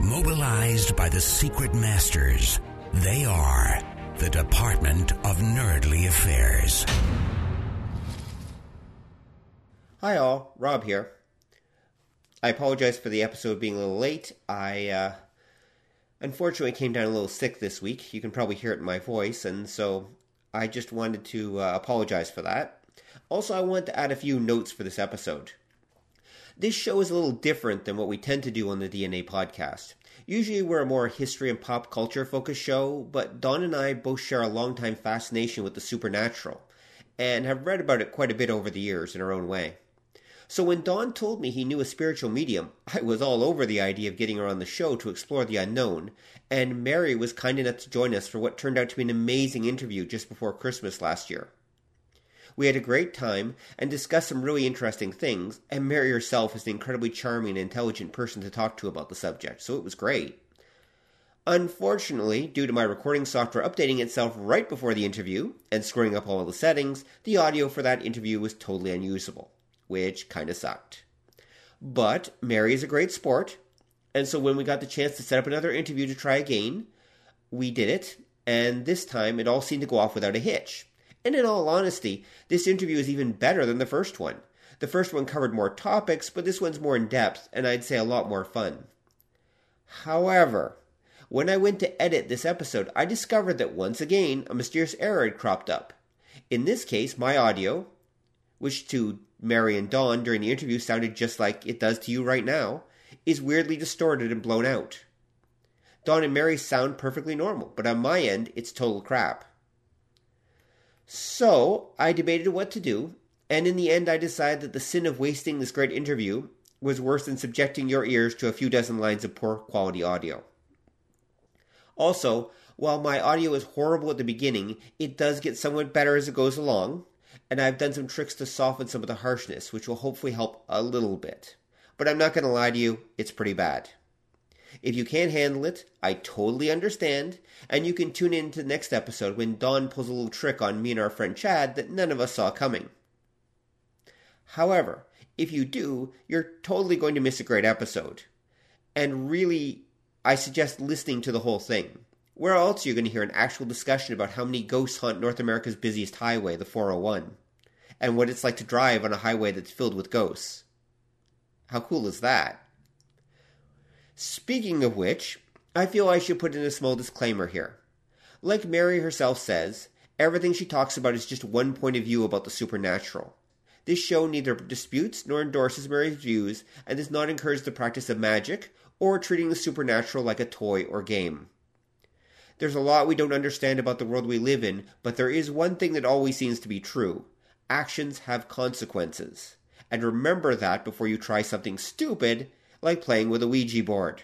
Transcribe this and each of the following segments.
Mobilized by the secret masters, they are the Department of Nerdly Affairs. Hi, all. Rob here. I apologize for the episode being a little late. I uh, unfortunately came down a little sick this week. You can probably hear it in my voice, and so I just wanted to uh, apologize for that. Also, I want to add a few notes for this episode. This show is a little different than what we tend to do on the DNA podcast. Usually, we're a more history and pop culture focused show, but Don and I both share a longtime fascination with the supernatural and have read about it quite a bit over the years in our own way. So when Don told me he knew a spiritual medium, I was all over the idea of getting her on the show to explore the unknown, and Mary was kind enough to join us for what turned out to be an amazing interview just before Christmas last year. We had a great time and discussed some really interesting things, and Mary herself is an incredibly charming and intelligent person to talk to about the subject, so it was great. Unfortunately, due to my recording software updating itself right before the interview and screwing up all the settings, the audio for that interview was totally unusable which kind of sucked. But Mary is a great sport, and so when we got the chance to set up another interview to try again, we did it, and this time it all seemed to go off without a hitch. And in all honesty, this interview is even better than the first one. The first one covered more topics, but this one's more in depth, and I'd say a lot more fun. However, when I went to edit this episode, I discovered that once again a mysterious error had cropped up. In this case, my audio, which to Mary and Don during the interview sounded just like it does to you right now, is weirdly distorted and blown out. Don and Mary sound perfectly normal, but on my end, it's total crap. So, I debated what to do, and in the end, I decided that the sin of wasting this great interview was worse than subjecting your ears to a few dozen lines of poor quality audio. Also, while my audio is horrible at the beginning, it does get somewhat better as it goes along, and I've done some tricks to soften some of the harshness, which will hopefully help a little bit. But I'm not going to lie to you, it's pretty bad. If you can't handle it, I totally understand, and you can tune in to the next episode when Don pulls a little trick on me and our friend Chad that none of us saw coming. However, if you do, you're totally going to miss a great episode. And really, I suggest listening to the whole thing. Where else are you going to hear an actual discussion about how many ghosts haunt North America's busiest highway, the 401, and what it's like to drive on a highway that's filled with ghosts? How cool is that? Speaking of which, I feel I should put in a small disclaimer here. Like Mary herself says, everything she talks about is just one point of view about the supernatural. This show neither disputes nor endorses Mary's views and does not encourage the practice of magic or treating the supernatural like a toy or game. There's a lot we don't understand about the world we live in, but there is one thing that always seems to be true actions have consequences. And remember that before you try something stupid like playing with a Ouija board.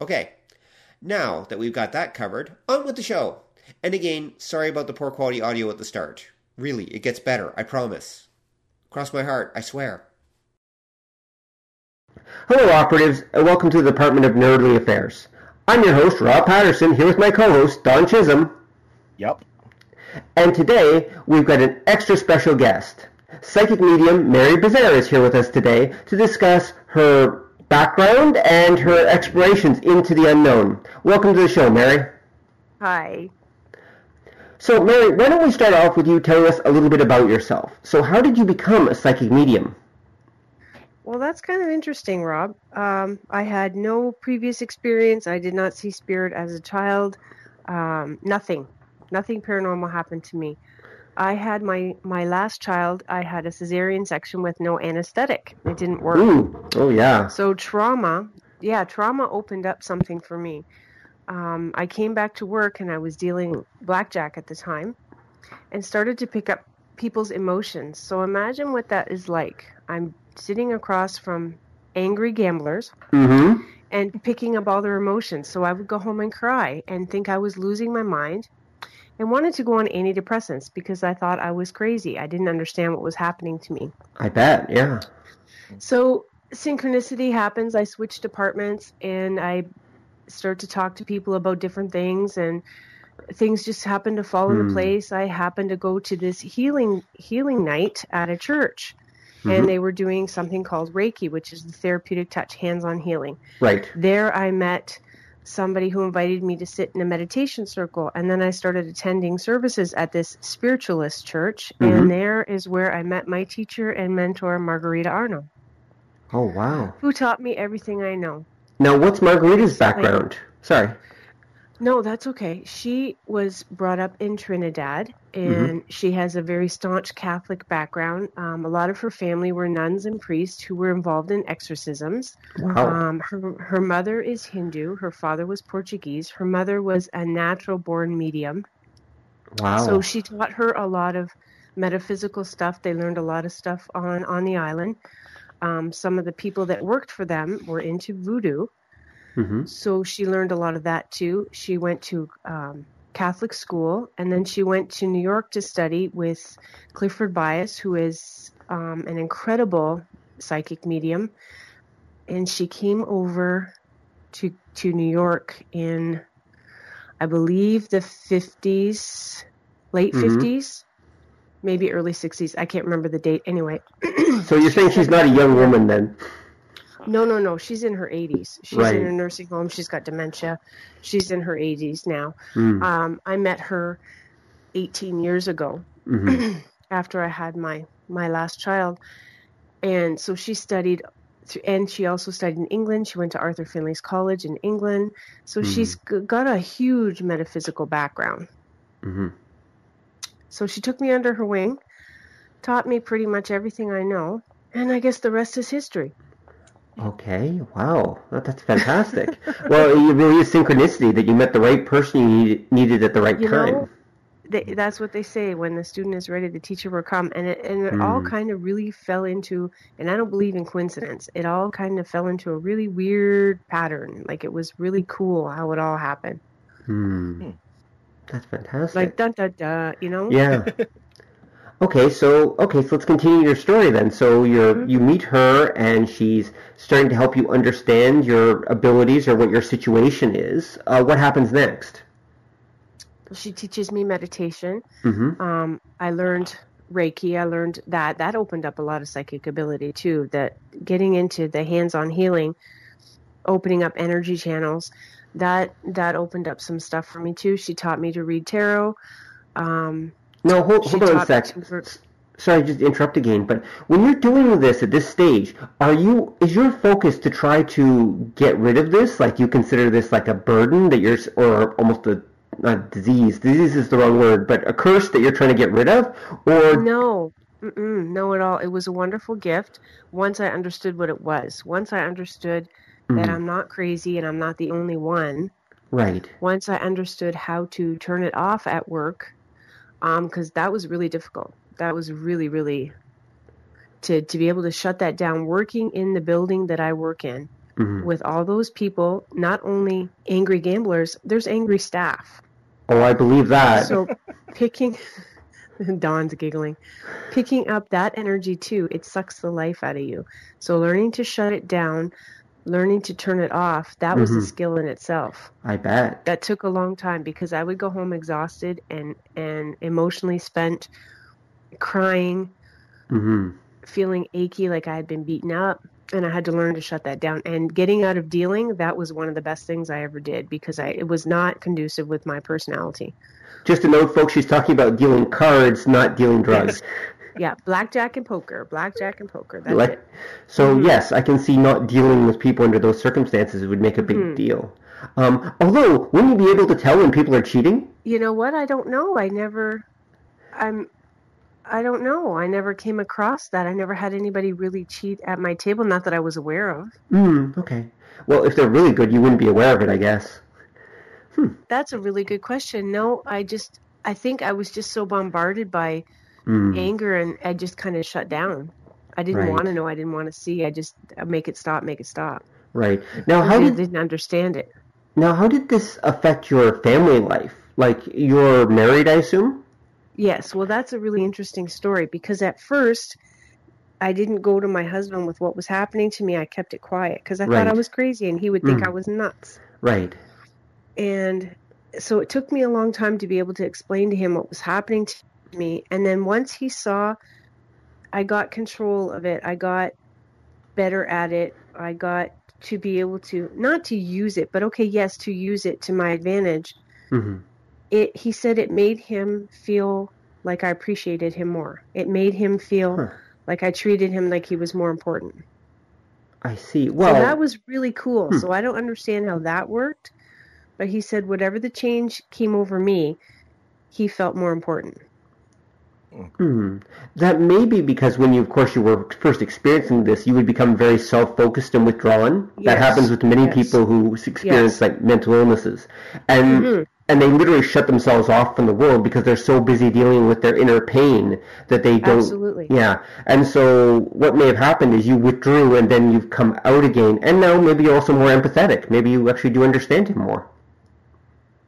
Okay, now that we've got that covered, on with the show. And again, sorry about the poor quality audio at the start. Really, it gets better, I promise. Cross my heart, I swear. Hello, operatives, and welcome to the Department of Nerdly Affairs. I'm your host, Rob Patterson, here with my co-host, Don Chisholm. Yep. And today, we've got an extra special guest. Psychic medium Mary Bezaire is here with us today to discuss her background and her explorations into the unknown. Welcome to the show, Mary. Hi. So, Mary, why don't we start off with you telling us a little bit about yourself? So, how did you become a psychic medium? Well, that's kind of interesting, Rob. Um, I had no previous experience. I did not see spirit as a child. Um, nothing, nothing paranormal happened to me. I had my my last child. I had a cesarean section with no anesthetic. It didn't work. Ooh, oh yeah. So trauma, yeah, trauma opened up something for me. Um, I came back to work and I was dealing blackjack at the time, and started to pick up people's emotions. So imagine what that is like. I'm sitting across from angry gamblers Mm-hmm. and picking up all their emotions. So I would go home and cry and think I was losing my mind and wanted to go on antidepressants because I thought I was crazy. I didn't understand what was happening to me. I bet. Yeah. So synchronicity happens. I switch departments and I start to talk to people about different things and things just happen to fall into Hmm. place. I happened to go to this healing healing night at a church Mhm. and they were doing something called Reiki, which is the therapeutic touch hands-on healing. Right. There I met somebody who invited me to sit in a meditation circle and then I started attending services at this spiritualist church Mhm. and there is where I met my teacher and mentor Margarita Arno Oh wow. who taught me everything I know. Now, what's Margarita's background? Sorry. No, that's okay. She was brought up in Trinidad and she has a very staunch Catholic background. Um, a lot of her family were nuns and priests who were involved in exorcisms. Wow. Um, her, her mother is Hindu, her father was Portuguese. Her mother was a natural born medium. wow. So she taught her a lot of metaphysical stuff. They learned a lot of stuff on, on the island. Um, some of the people that worked for them were into voodoo. Hmm So she learned a lot of that too. She went to um, Catholic school and then she went to New York to study with Clifford Bias, who is um, an incredible psychic medium. And she came over to to New York in, I believe, the 50s, late Mhm. 50s, maybe early 60s. I can't remember the date. Anyway, So you're saying she's not a young woman then? No, no, no. She's in her 80s. She's Right. in a nursing home. She's got dementia. She's in her 80s now. Mm. Um, I met her 18 years ago hmm after I had my my last child, and so she studied, th- and she also studied in England. She went to Arthur Findlay's College in England, so Hmm. she's g- got a huge metaphysical background. hmm So she took me under her wing, taught me pretty much everything I know, and I guess the rest is history. Okay. Wow. That, that's fantastic. well, it really is synchronicity that you met the right person you needed, needed at the right You time. know, they, that's what they say when the student is ready the teacher will come and it, and it all Hmm. kind of really fell into and i don't believe in coincidence it all kind of fell into a really weird pattern like it was really cool how it all happened Hmm. Hmm. That's fantastic. like dun dun dun you know Yeah. Okay, so okay, so let's continue your story then. So you're Mhm. you meet her and she's starting to help you understand your abilities or what your situation is. Uh, what happens next? she teaches me meditation Mm-hmm. um, i learned reiki i learned that that opened up a lot of psychic ability too that getting into the hands-on healing opening up energy channels that that opened up some stuff for me too she taught me to read tarot um, No, hold, hold on a sec. to Sorry, just interrupt again. But when you're doing this at this stage, are you is your focus to try to get rid of this? Like you consider this like a burden that you're, or almost a not disease. Disease is the wrong word, but a curse that you're trying to get rid of, or No, Mm-mm, no at all. It was a wonderful gift once I understood what it was. Once I understood that Mhm. I'm not crazy and I'm not the only one. right? Once I understood how to turn it off at work, because that was really difficult. That was really, really to to be able to shut that down. Working in the building that I work in Mhm. with all those people, not only angry gamblers, there's angry staff. Oh, I believe that. So picking Don's giggling. Picking up that energy too, it sucks the life out of you. So learning to shut it down, learning to turn it off, that was a Mhm. skill in itself. I bet. That took a long time because I would go home exhausted and and emotionally spent crying, hmm feeling achy like I had been beaten up. And I had to learn to shut that down. And getting out of dealing, that was one of the best things I ever did because I, it was not conducive with my personality. Just to note, folks, she's talking about dealing cards, not dealing drugs. Yeah, blackjack and poker, blackjack and poker. That's Like, it. so Mhm. yes, I can see not dealing with people under those circumstances would make a big Mhm. deal. Um, although, wouldn't you be able to tell when people are cheating? You know what? I don't know. I never. I'm. I don't know. I never came across that. I never had anybody really cheat at my table. Not that I was aware of. Hmm. Okay. Well, if they're really good, you wouldn't be aware of it, I guess. That's a really good question. No, I just. I think I was just so bombarded by Hmm. anger, and I just kind of shut down. I didn't Right. want to know. I didn't want to see. I just uh, make it stop, make it stop. Right. Now, I how did didn't understand it. now how did this affect your family life? Like you're married, I assume. Yes, well, that's a really interesting story because at first I didn't go to my husband with what was happening to me. I kept it quiet because I thought I was crazy and he would think Mm. I was nuts. Right. And so it took me a long time to be able to explain to him what was happening to me. And then once he saw I got control of it, I got better at it, I got to be able to, not to use it, but okay, yes, to use it to my advantage. hmm it he said it made him feel like I appreciated him more. It made him feel Huh. like I treated him like he was more important. I see. Well, so that was really cool. Hmm. So I don't understand how that worked, but he said whatever the change came over me, he felt more important. Hmm. That may be because when you, of course, you were first experiencing this, you would become very self-focused and withdrawn. That happens with many Yes. people who experience Yes. like mental illnesses, and Mhm. and they literally shut themselves off from the world because they're so busy dealing with their inner pain that they don't. Absolutely. Yeah, and so what may have happened is you withdrew and then you've come out again, and now maybe you're also more empathetic. Maybe you actually do understand him more.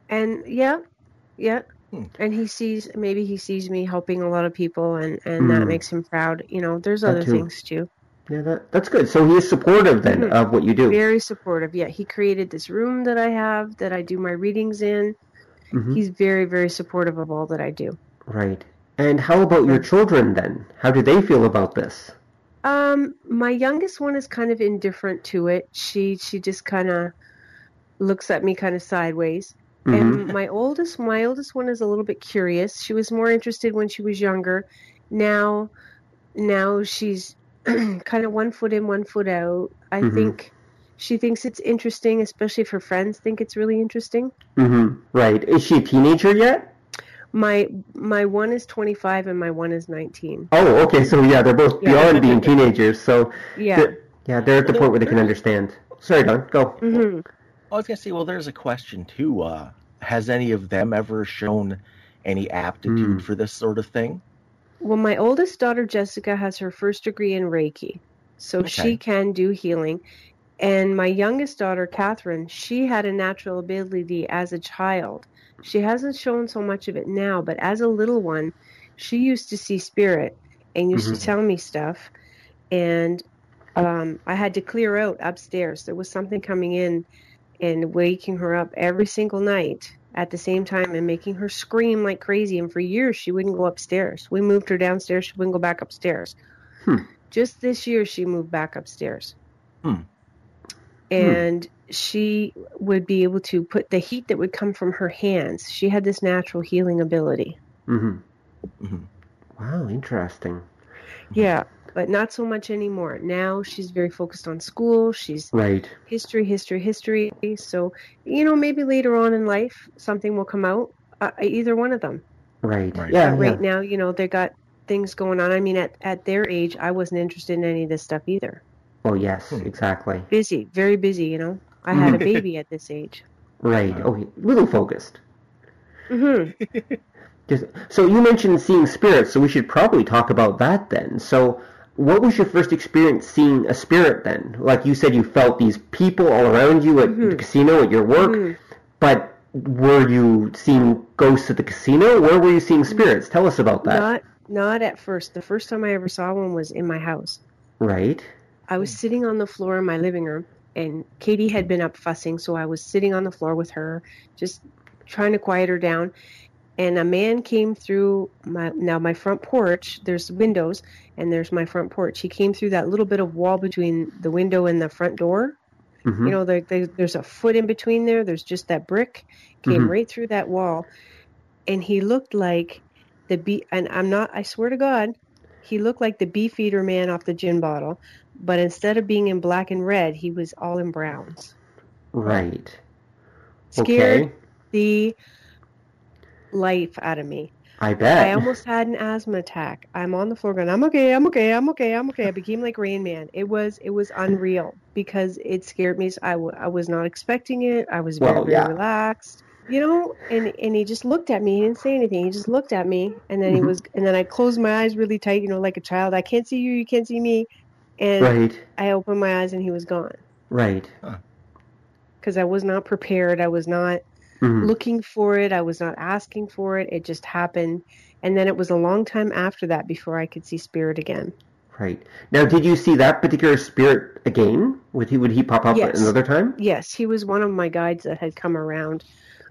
And yeah, yeah. Hmm. And he sees maybe he sees me helping a lot of people and and Hmm. that makes him proud. You know, there's That other too. things too. Yeah, that, that's good. So he is supportive then Mhm. of what you do. Very supportive. Yeah, he created this room that I have that I do my readings in. Mhm. He's very very supportive of all that I do. Right. And how about your children then? How do they feel about this? Um, my youngest one is kind of indifferent to it. She she just kind of looks at me kind of sideways. Mhm. And my oldest my oldest one is a little bit curious. She was more interested when she was younger. Now now she's kind of one foot in, one foot out. I Mhm. think she thinks it's interesting, especially if her friends think it's really interesting. Mm-hmm. Right. Is she a teenager yet? My my one is 25 and my one is 19. Oh, okay. So yeah, they're both Yeah. beyond being teenagers. So Yeah. they're- yeah, they're at the point where they can understand. Sorry, Don. Go. hmm I was gonna say, well, there's a question too. Uh, has any of them ever shown any aptitude Mm. for this sort of thing? Well, my oldest daughter Jessica has her first degree in Reiki, so Okay. she can do healing. And my youngest daughter Catherine, she had a natural ability as a child. She hasn't shown so much of it now, but as a little one, she used to see spirit and used Mhm. to tell me stuff. And um, I had to clear out upstairs. There was something coming in and waking her up every single night at the same time and making her scream like crazy. And for years, she wouldn't go upstairs. We moved her downstairs. She wouldn't go back upstairs. Hmm. Just this year, she moved back upstairs. Hmm. And she would be able to put the heat that would come from her hands. She had this natural healing ability. Mm-hmm. Mhm. Wow, interesting. Yeah, but not so much anymore. Now she's very focused on school. She's Right. history, history, history. So, you know, maybe later on in life, something will come out. Uh, either one of them. Right. Right. Yeah. But yeah. right now, you know, they got things going on. I mean, at, at their age, I wasn't interested in any of this stuff either. Oh, yes. Hmm. Exactly. Busy, very busy, you know. I had a baby at this age. Right. Oh, a little focused. hmm so you mentioned seeing spirits, so we should probably talk about that then. So, what was your first experience seeing a spirit then? Like you said, you felt these people all around you at Mm-hmm. the casino, at your work, but were you seeing ghosts at the casino? Where were you seeing spirits? Tell us about that. Not, not at first. The first time I ever saw one was in my house. Right. I was sitting on the floor in my living room, and Katie had been up fussing, so I was sitting on the floor with her, just trying to quiet her down. And a man came through my now my front porch. There's windows, and there's my front porch. He came through that little bit of wall between the window and the front door. Mhm. You know, there, there, there's a foot in between there. There's just that brick. Came Mhm. right through that wall, and he looked like the bee. And I'm not. I swear to God, he looked like the beefeater man off the gin bottle, but instead of being in black and red, he was all in browns. Right. Scared Okay. the life out of me. I bet. I almost had an asthma attack. I'm on the floor going, I'm okay, I'm okay, I'm okay, I'm okay. I became like Rain Man. It was it was unreal because it scared me. I, w- I was not expecting it. I was very, Well, very relaxed. you know, and and he just looked at me. He didn't say anything. He just looked at me, and then he Mhm. was, and then I closed my eyes really tight, you know, like a child. I can't see you, you can't see me, and Right. I opened my eyes, and he was gone Right. because I was not prepared. I was not Mhm. looking for it. I was not asking for it. It just happened, and then it was a long time after that before I could see spirit again. Right. Now, did you see that particular spirit again? Would he would he pop up Yes. another time? Yes, he was one of my guides that had come around.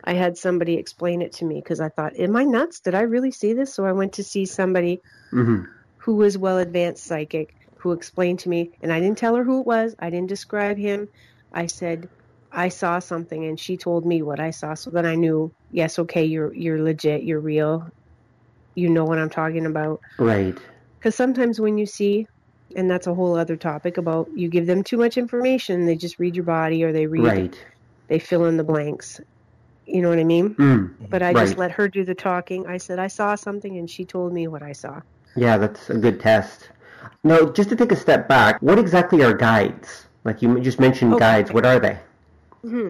I had somebody explain it to me because I thought, "Am I nuts? Did I really see this?" So I went to see somebody hmm who was well advanced psychic who explained to me and I didn't tell her who it was. I didn't describe him. I said I saw something and she told me what I saw so then I knew, yes, okay, you're you're legit, you're real. You know what I'm talking about. Right. Cuz sometimes when you see and that's a whole other topic about you give them too much information, they just read your body or they read Right. they fill in the blanks. You know what I mean? Mm. But I just let her do the talking. I said I saw something and she told me what I saw. Yeah, that's a good test. Now, just to take a step back, what exactly are guides? Like you just mentioned Okay. guides. What are they? Hmm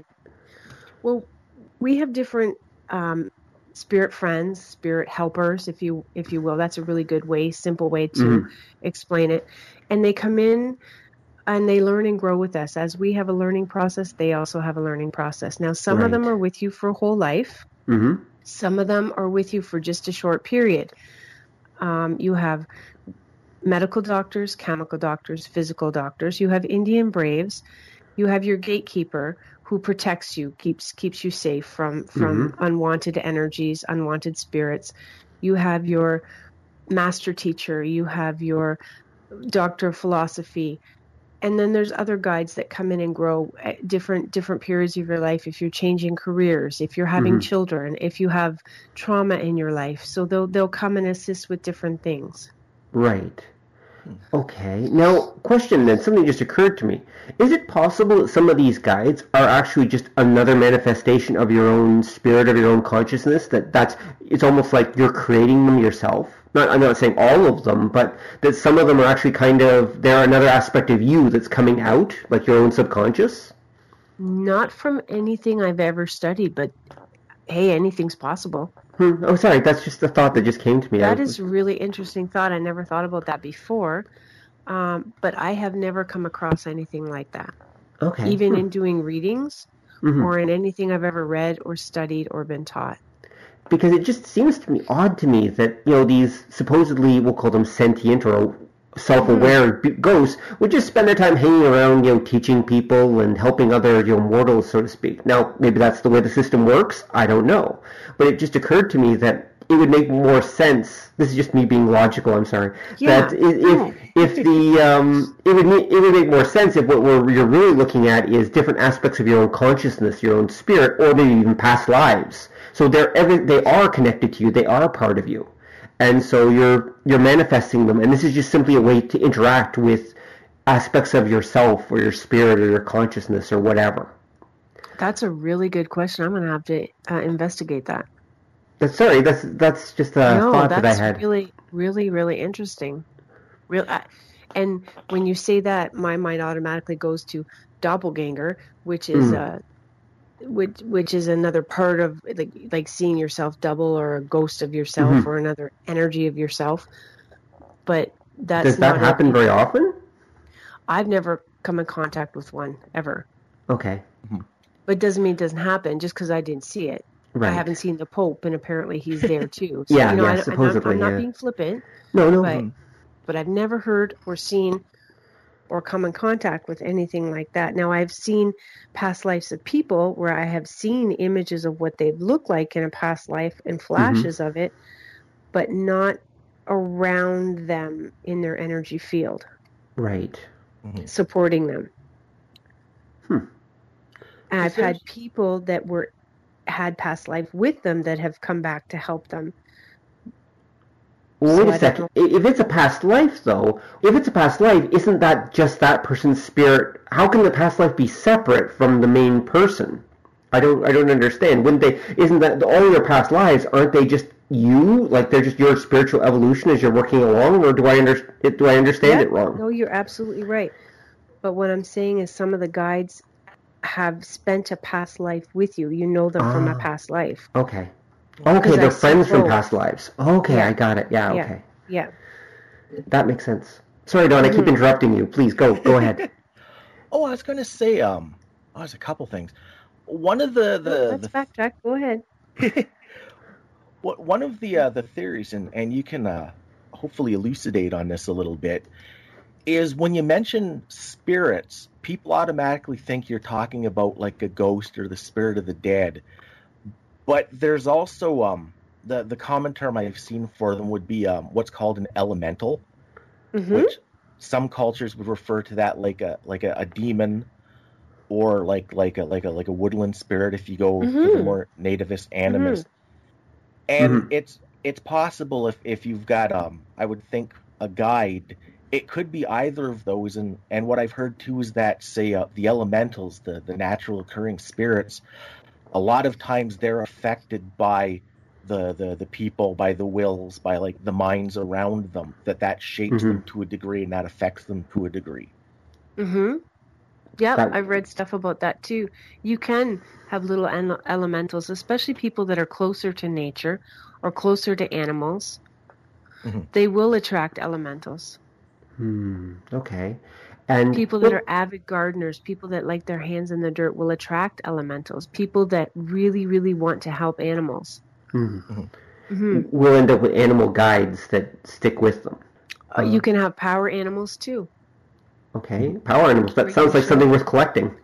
Well, we have different um, spirit friends, spirit helpers, if you if you will. That's a really good way, simple way to Mhm. explain it. And they come in and they learn and grow with us. As we have a learning process, they also have a learning process. Now, some of them are with you for a whole life. hmm Some of them are with you for just a short period. Um, you have medical doctors, chemical doctors, physical doctors. You have Indian braves. You have your gatekeeper who protects you, keeps keeps you safe from from unwanted energies, unwanted spirits. You have your master teacher. You have your doctor of philosophy. And then there's other guides that come in and grow at different different periods of your life. If you're changing careers, if you're having Mhm. children, if you have trauma in your life, so they'll they'll come and assist with different things. Right. Okay. Now, question then, something just occurred to me. Is it possible that some of these guides are actually just another manifestation of your own spirit, of your own consciousness? That that's it's almost like you're creating them yourself. Not, I'm not saying all of them, but that some of them are actually kind of they're another aspect of you that's coming out, like your own subconscious. Not from anything I've ever studied, but hey, anything's possible. Hmm. Oh, sorry. That's just the thought that just came to me. That I- is a really interesting thought. I never thought about that before. Um, but I have never come across anything like that, okay. even Hmm. in doing readings Mhm. or in anything I've ever read or studied or been taught. because it just seems to me odd to me that you know these supposedly we'll call them sentient or self-aware b ghosts would just spend their time hanging around you know teaching people and helping other you know mortals so to speak. Now maybe that's the way the system works. I don't know. But it just occurred to me that it would make more sense this is just me being logical i'm sorry Yeah, that if no. if the um it would ma- it would make more sense if what we're, you're really looking at is different aspects of your own consciousness your own spirit or maybe even past lives. So they're every they are connected to you. They are a part of you and so you're you're manifesting them and this is just simply a way to interact with aspects of yourself or your spirit or your consciousness or whatever That's a really good question. I'm going to have to uh, investigate that. But sorry that's that's just a no, thought that i that's had really, really, really interesting. Real, I, and when you say that, my mind automatically goes to doppelganger, which is Mm. uh, which which is another part of like like seeing yourself double or a ghost of yourself Mhm. or another energy of yourself. But that's does that not happen it. very often I've never come in contact with one ever, okay but it doesn't mean it doesn't happen just because I didn't see it. right I haven't seen the Pope, and apparently he's there too. So, Yeah, you know, yeah, I, and I'm, supposedly, I'm not yeah. being flippant, no no but but I've never heard or seen or come in contact with anything like that. Now I've seen past lives of people where I have seen images of what they've looked like in a past life Mm-hmm. and flashes of it, but not around them in their energy field, right supporting them. Hmm. I've had people that were had past life with them that have come back to help them. Well, So wait I a second. If it's a past life, though, if it's a past life, isn't that just that person's spirit? How can the past life be separate from the main person? I don't. I don't understand. Wouldn't they? Isn't that all your past lives? Aren't they just you? Like they're just your spiritual evolution as you're working along, or do I under, Do I understand Yeah, it wrong? No, you're absolutely right. But what I'm saying is some of the guides have spent a past life with you. You know them from a Ah. past life. Okay. Okay, I they're see friends from past lives. Okay, Yeah. I got it. Yeah, Yeah. okay. Yeah. That makes sense. Sorry, Don, I keep Mhm. interrupting you. Please go. Go ahead. Oh, I was going to say, um, oh, there's a couple things. One of the the, Let's the backtrack. Go ahead. what one of the uh, the theories, and and you can uh, hopefully elucidate on this a little bit, is when you mention spirits, people automatically think you're talking about like a ghost or the spirit of the dead. But there's also um the the common term I've seen for them would be um what's called an elemental, hmm which some cultures would refer to that like a like a, a demon or like like a like a like a woodland spirit if you go to the Mhm. more nativist animist and Mhm. it's it's possible if if you've got um i would think a guide it could be either of those and and what i've heard too is that say uh, the elementals the the natural occurring spirits a lot of times they're affected by the the the people by the wills by like the minds around them that that shapes them to a degree and that affects them to a degree mm-hmm Yeah, That- I've read stuff about that too. You can have little ele- elementals, especially people that are closer to nature or closer to animals. Mm-hmm. Mhm. They will attract elementals. Hmm. Okay. And People that are avid gardeners, people that like their hands in the dirt will attract elementals. People that really, really want to help animals. Hmm. hmm we'll end up with animal guides that stick with them. Uh, you can have power animals too. Okay. Power animals. That sounds like something worth collecting.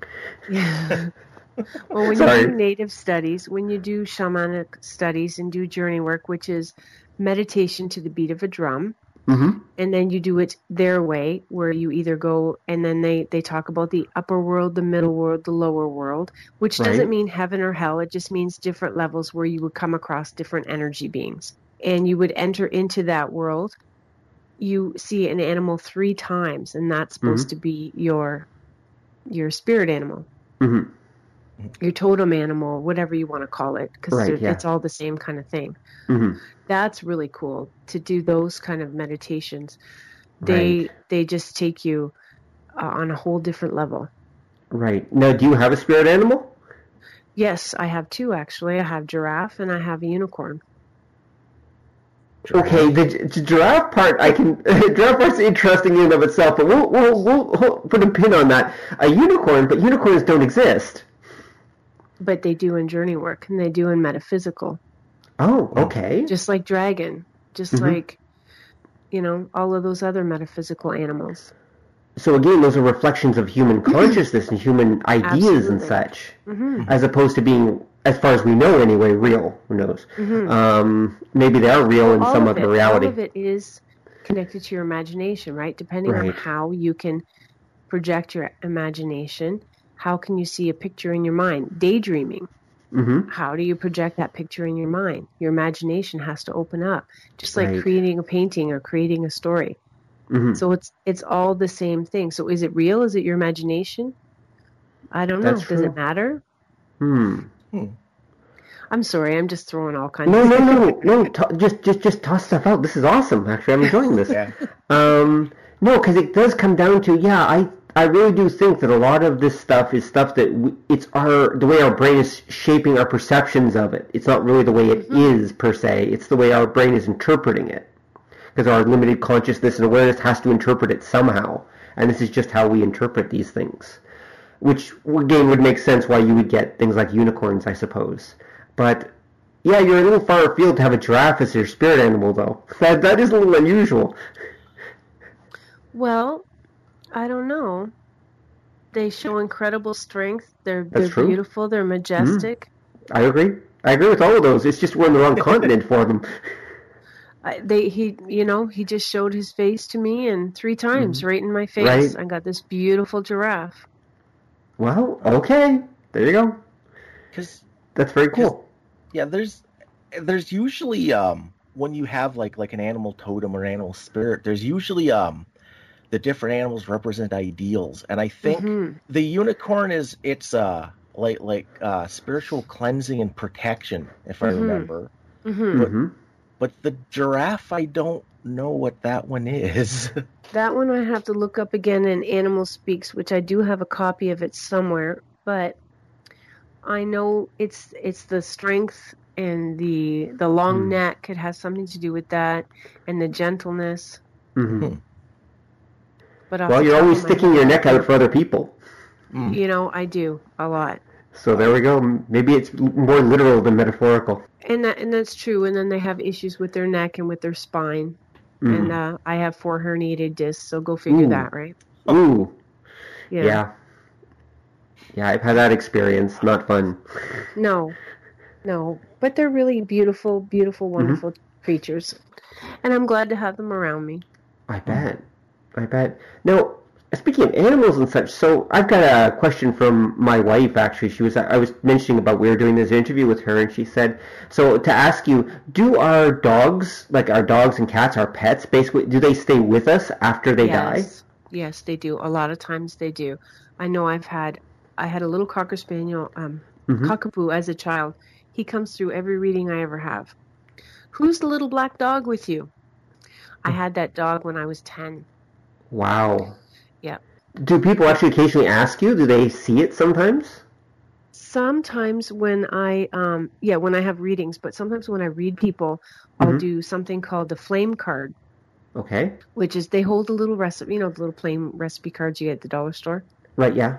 Yeah. well, when Sorry. you do native studies, when you do shamanic studies and do journey work, which is meditation to the beat of a drum, Mm-hmm. and then you do it their way, where you either go and then they they talk about the upper world, the middle world, the lower world, which Right. doesn't mean heaven or hell. It just means different levels where you would come across different energy beings, and you would enter into that world. You see an animal three times, and that's supposed to be your your spirit animal Mm-hmm. Your totem animal, whatever you want to call it, because Right, yeah. it's all the same kind of thing. Mm-hmm. That's really cool to do those kind of meditations. They Right. they just take you uh, on a whole different level. Right. Now, do you have a spirit animal? Yes, I have two actually. I have giraffe and I have a unicorn. Okay, the, gi- giraffe part I can. giraffe part's interesting in and of itself, but we'll we'll we'll put a pin on that. A unicorn, but unicorns don't exist. But they do in journey work and they do in metaphysical, Oh, okay. just like dragon, just Mhm. like you know all of those other metaphysical animals. So again, those are reflections of human consciousness and human ideas and Absolutely. such, hmm as opposed to being, as far as we know anyway, real. Who knows? hmm Um, maybe they are real in some other it, reality. All of it is connected to your imagination, right? Depending on how you can project your imagination, how can you see a picture in your mind? Daydreaming. Mm-hmm. How do you project that picture in your mind? Your imagination has to open up, just like Right. creating a painting or creating a story. Mm-hmm. So it's it's all the same thing. So is it real? Is it your imagination? I don't know. That's Does it matter? Hmm. I'm sorry. I'm just throwing all kinds No, of no, no, no. To- just, just, just toss stuff out. This is awesome. Actually, I'm enjoying this. yeah Um, no, because it does come down to yeah. I, I really do think that a lot of this stuff is stuff that we, it's our the way our brain is shaping our perceptions of it. It's not really the way it mm-hmm. is per se. It's the way our brain is interpreting it. Because our limited consciousness and awareness has to interpret it somehow, and this is just how we interpret these things. Which again would make sense why you would get things like unicorns, I suppose. But yeah, you're a little far afield to have a giraffe as your spirit animal, though. That that is a little unusual. Well, I don't know. They show incredible strength. They're they're. Beautiful. They're majestic. I agree. I agree with all of those. It's just we're in the wrong continent for them. I, they he you know he just showed his face to me and three times right in my face. Mm-hmm. Right. I got this beautiful giraffe. Well, okay. There you go. because That's very cool. yeah there's there's usually um when you have like like an animal totem or animal spirit there's usually um the different animals represent ideals and i think Mhm. the unicorn is it's uh like like uh spiritual cleansing and protection if i Mhm. remember Mhm. But- hmm but the giraffe i don't know what that one is That one I have to look up again in Animal Speaks, which I do have a copy of it somewhere. but I know it's it's the strength and the the long Hmm. neck. It has something to do with that, and the gentleness. hmm But Well, you're always of my sticking your neck out for other people. You know, I do a lot. So there we go. Maybe it's more literal than metaphorical. And that and that's true. And then they have issues with their neck and with their spine. Mm. And uh, I have four herniated discs, so go figure Ooh. that, right? Ooh, yeah. yeah. I've had that experience. Not fun. No, no. But they're really beautiful, beautiful, wonderful creatures. And I'm glad to have them around me. I bet. I bet. Now, speaking of animals and such, so I've got a question from my wife. Actually, she was I was mentioning about we were doing this interview with her, and she said, so to ask you, do our dogs, like our dogs and cats, our pets, basically, do they stay with us after they die? yes. Yes, they do. A lot of times they do. I know I've had I had a little cocker spaniel, um, Mhm. cockapoo as a child. He comes through every reading I ever have. Who's the little black dog with you? I Hmm. had that dog when I was ten. Wow. Yeah. Do people actually occasionally ask you? Do they see it sometimes? Sometimes when I um yeah, when I have readings, but sometimes when I read people, I'll Mhm. do something called the flame card, Okay. which is they hold a little recipe, you know, the little plain recipe cards you get at the dollar store. Right. Yeah.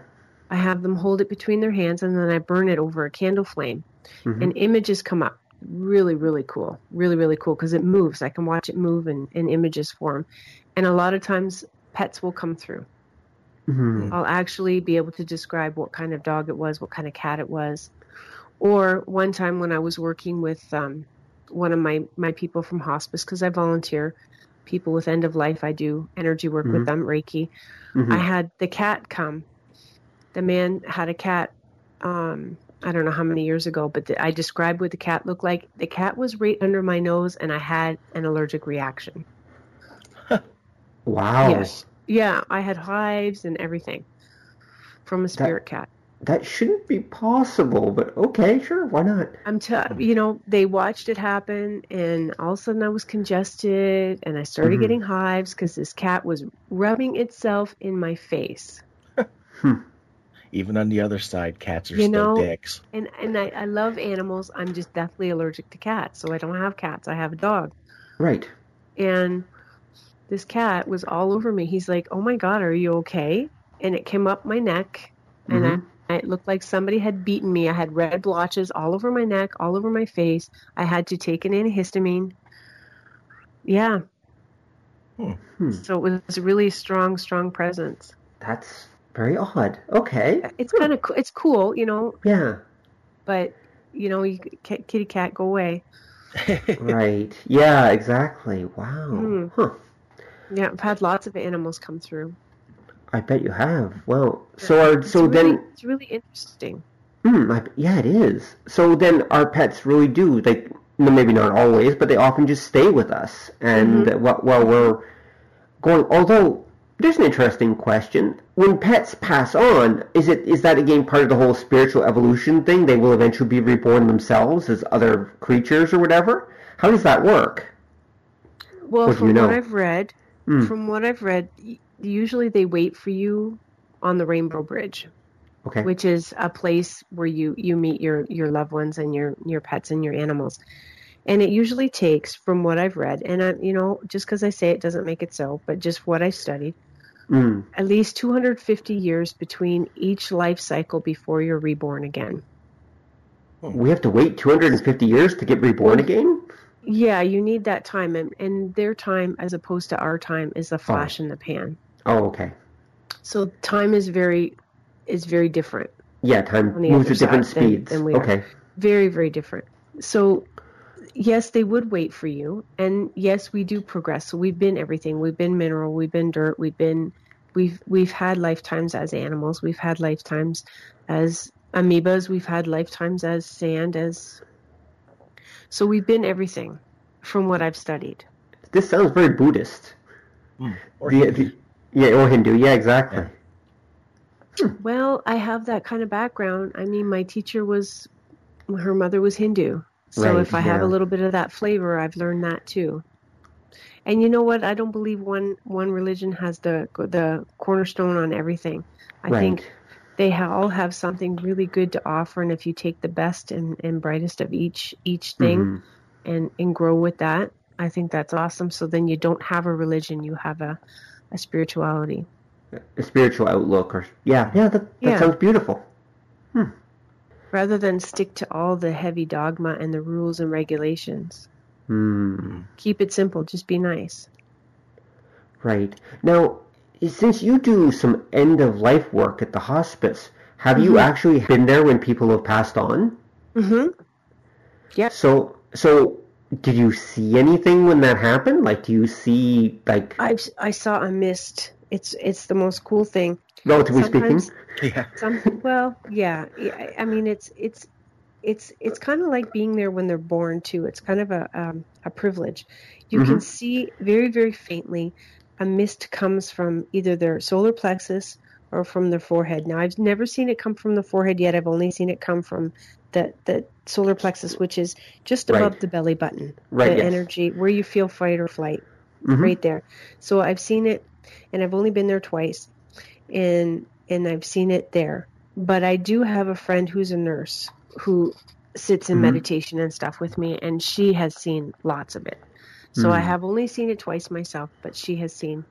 I have them hold it between their hands and then I burn it over a candle flame Mhm. and images come up. Really, really cool. Really, really cool because it moves. I can watch it move in, in images form. And a lot of times pets will come through. Mhm. I'll actually be able to describe what kind of dog it was, what kind of cat it was. Or one time when I was working with um, one of my, my people from hospice, because I volunteer people with end of life, I do energy work Mhm. with them, Reiki. Mhm. I had the cat come. The man had a cat. Um, I don't know how many years ago, but the, I described what the cat looked like. The cat was right under my nose, and I had an allergic reaction. Wow. Yes, yeah, I had hives and everything from a spirit cat. That shouldn't be possible, but okay, sure, why not? I'm, t- you know, they watched it happen, and all of a sudden I was congested, and I started Mhm. getting hives because this cat was rubbing itself in my face. Even on the other side, cats are You still know- dicks. And and I, I love animals. I'm just deathly allergic to cats, so I don't have cats. I have a dog. Right. And this cat was all over me. He's like, "Oh my god, are you okay?" And it came up my neck, and Mhm. I, it looked like somebody had beaten me. I had red blotches all over my neck, all over my face. I had to take an antihistamine. Yeah. Hmm. So it was a really strong, strong presence. That's very odd. Okay. It's kind of it's cool, you know, Yeah. but you know, you kitty cat go away. Right. Yeah, exactly. Wow. Hmm. Huh. Yeah, I've had lots of animals come through. I bet you have. Well, so are It's so really, then it's really interesting. hmm, I, yeah, it is. So then our pets really do like maybe not always, but they often just stay with us and Mm-hmm. while, while we're going although there's an interesting question. When pets pass on, is it is that again part of the whole spiritual evolution thing? They will eventually be reborn themselves as other creatures or whatever? How does that work? Well, What from you know? what I've read, Hmm. from what I've read, usually they wait for you on the Rainbow Bridge, Okay. which is a place where you you meet your your loved ones and your your pets and your animals. And it usually takes, from what I've read, and I, you know, just because I say it doesn't make it so, but just what I've studied, Mm. at least 250 years between each life cycle before you're reborn again. We have to wait 250 years to get reborn again? Yeah, you need that time, and, and their time, as opposed to our time, is a oh. flash in the pan. Oh, okay. So time is very is very different, Yeah, time moves at different side than- speeds. than we are. okay. very very different. So yes, they would wait for you, and yes, we do progress. So we've been everything. We've been mineral. We've been dirt. We've been we've we've had lifetimes as animals. We've had lifetimes as amoebas. We've had lifetimes as sand. As so we've been everything, from what I've studied. This sounds very Buddhist. Hmm. Or The- the- yeah, or Hindu. Yeah, exactly. Well, I have that kind of background. I mean, my teacher was, her mother was Hindu. So Right, if I have a little bit of that flavor, I've learned that too. And you know what? I don't believe one one religion has the the cornerstone on everything. I right. think they all have something really good to offer, and if you take the best and, and brightest of each each thing Mhm. and and grow with that, I think that's awesome. So then you don't have a religion, you have a a spirituality. a spiritual outlook, or yeah, yeah, that, that Yeah. sounds beautiful. rather than stick to all the heavy dogma and the rules and regulations. Hmm. Keep it simple, just be nice. Right. Now, since you do some end of life work at the hospice, have you Mhm. actually been there when people have passed on? Mm-hmm. Yep. So, so did you see anything when that happened? Like, do you see like, I've I saw a mist. It's it's the most cool thing. relatively sometimes- speaking? Yeah. Some well, yeah, yeah. I- I mean, it's it's it's it's kind of like being there when they're born too. It's kind of a um, a privilege. You can see very very faintly a mist comes from either their solar plexus or from their forehead. Now I've never seen it come from the forehead yet. I've only seen it come from the the solar plexus, which is just Right. above the belly button, Right, the yes. energy where you feel fight or flight Mhm. right there. So I've seen it, and I've only been there twice, and and I've seen it there. But I do have a friend who's a nurse who sits in Mhm. meditation and stuff with me, and she has seen lots of it. So I Mm. have only seen it twice myself, but she has seen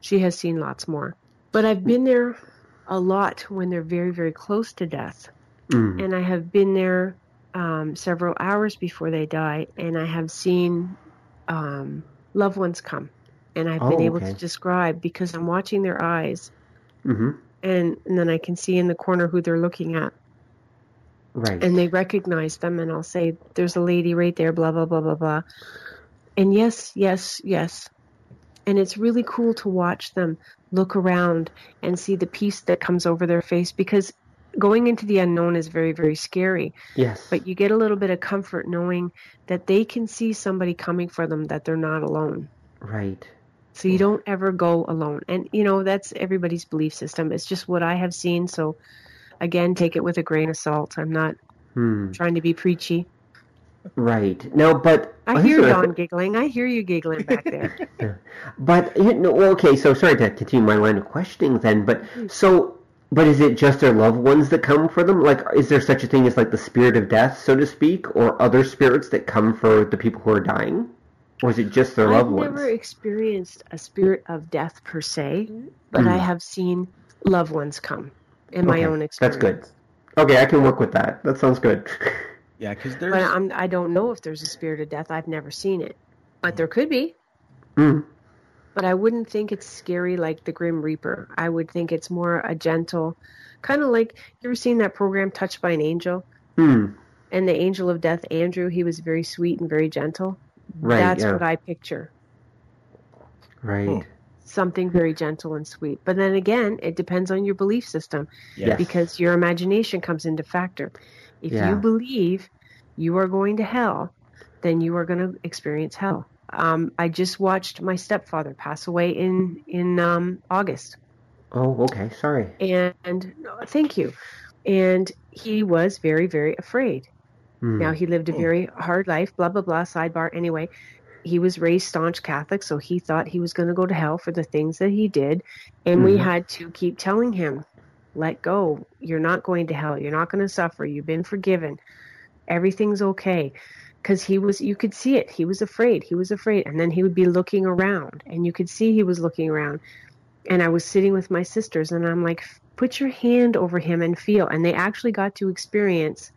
she has seen lots more. But I've been there a lot when they're very very close to death Mm. and I have been there um, several hours before they die, and I have seen um, loved ones come, and I've been Oh, able okay. to describe because I'm watching their eyes, Mhm. and, and then I can see in the corner who they're looking at, Right. and they recognize them, and I'll say, "There's a lady right there," blah blah blah blah blah, and yes, yes, yes, and it's really cool to watch them look around and see the peace that comes over their face because going into the unknown is very very scary. Yes. but you get a little bit of comfort knowing that they can see somebody coming for them that they're not alone. Right. so you don't ever go alone. And you know that's everybody's belief system. It's just what i have seen. So again take it with a grain of salt. I'm not Hmm. trying to be preachy Right. No, but i hear Don giggling i hear you giggling back there But you know, okay. So sorry to continue my line of questioning then, but so, but is it just their loved ones that come for them? Like, is there such a thing as like the spirit of death, so to speak, or other spirits that come for the people who are dying, or is it just their i've loved ones? I've never experienced a spirit of death per se but i Mm. have seen loved ones come in my own experience. that's good. Okay, I can work with that. That sounds good. Yeah, because there's But I'm, I don't know if there's a spirit of death. I've never seen it, but there could be. Mm. But I wouldn't think it's scary like the Grim Reaper. I would think it's more a gentle, kind of like you ever seen that program Touched by an Angel? Hmm. And the angel of death, Andrew, he was very sweet and very gentle. Right. That's yeah. what I picture. Right. Hmm. Something very gentle and sweet. But then again, it depends on your belief system Yes. because your imagination comes into factor. If Yeah. you believe you are going to hell, then you are going to experience hell. Um, I just watched my stepfather pass away in in um, August, Oh, okay. Sorry. and thank you. And he was very very afraid. Hmm. Now he lived a Hmm. very hard life. Blah blah blah. Sidebar. Anyway, he was raised staunch Catholic, so he thought he was going to go to hell for the things that he did, and we Mhm. had to keep telling him, "Let go. You're not going to hell. You're not going to suffer. You've been forgiven. Everything's okay." Because he was, you could see it. He was afraid. He was afraid, and then he would be looking around, and you could see he was looking around. And I was sitting with my sisters, and I'm like, "Put your hand over him and feel." And they actually got to experience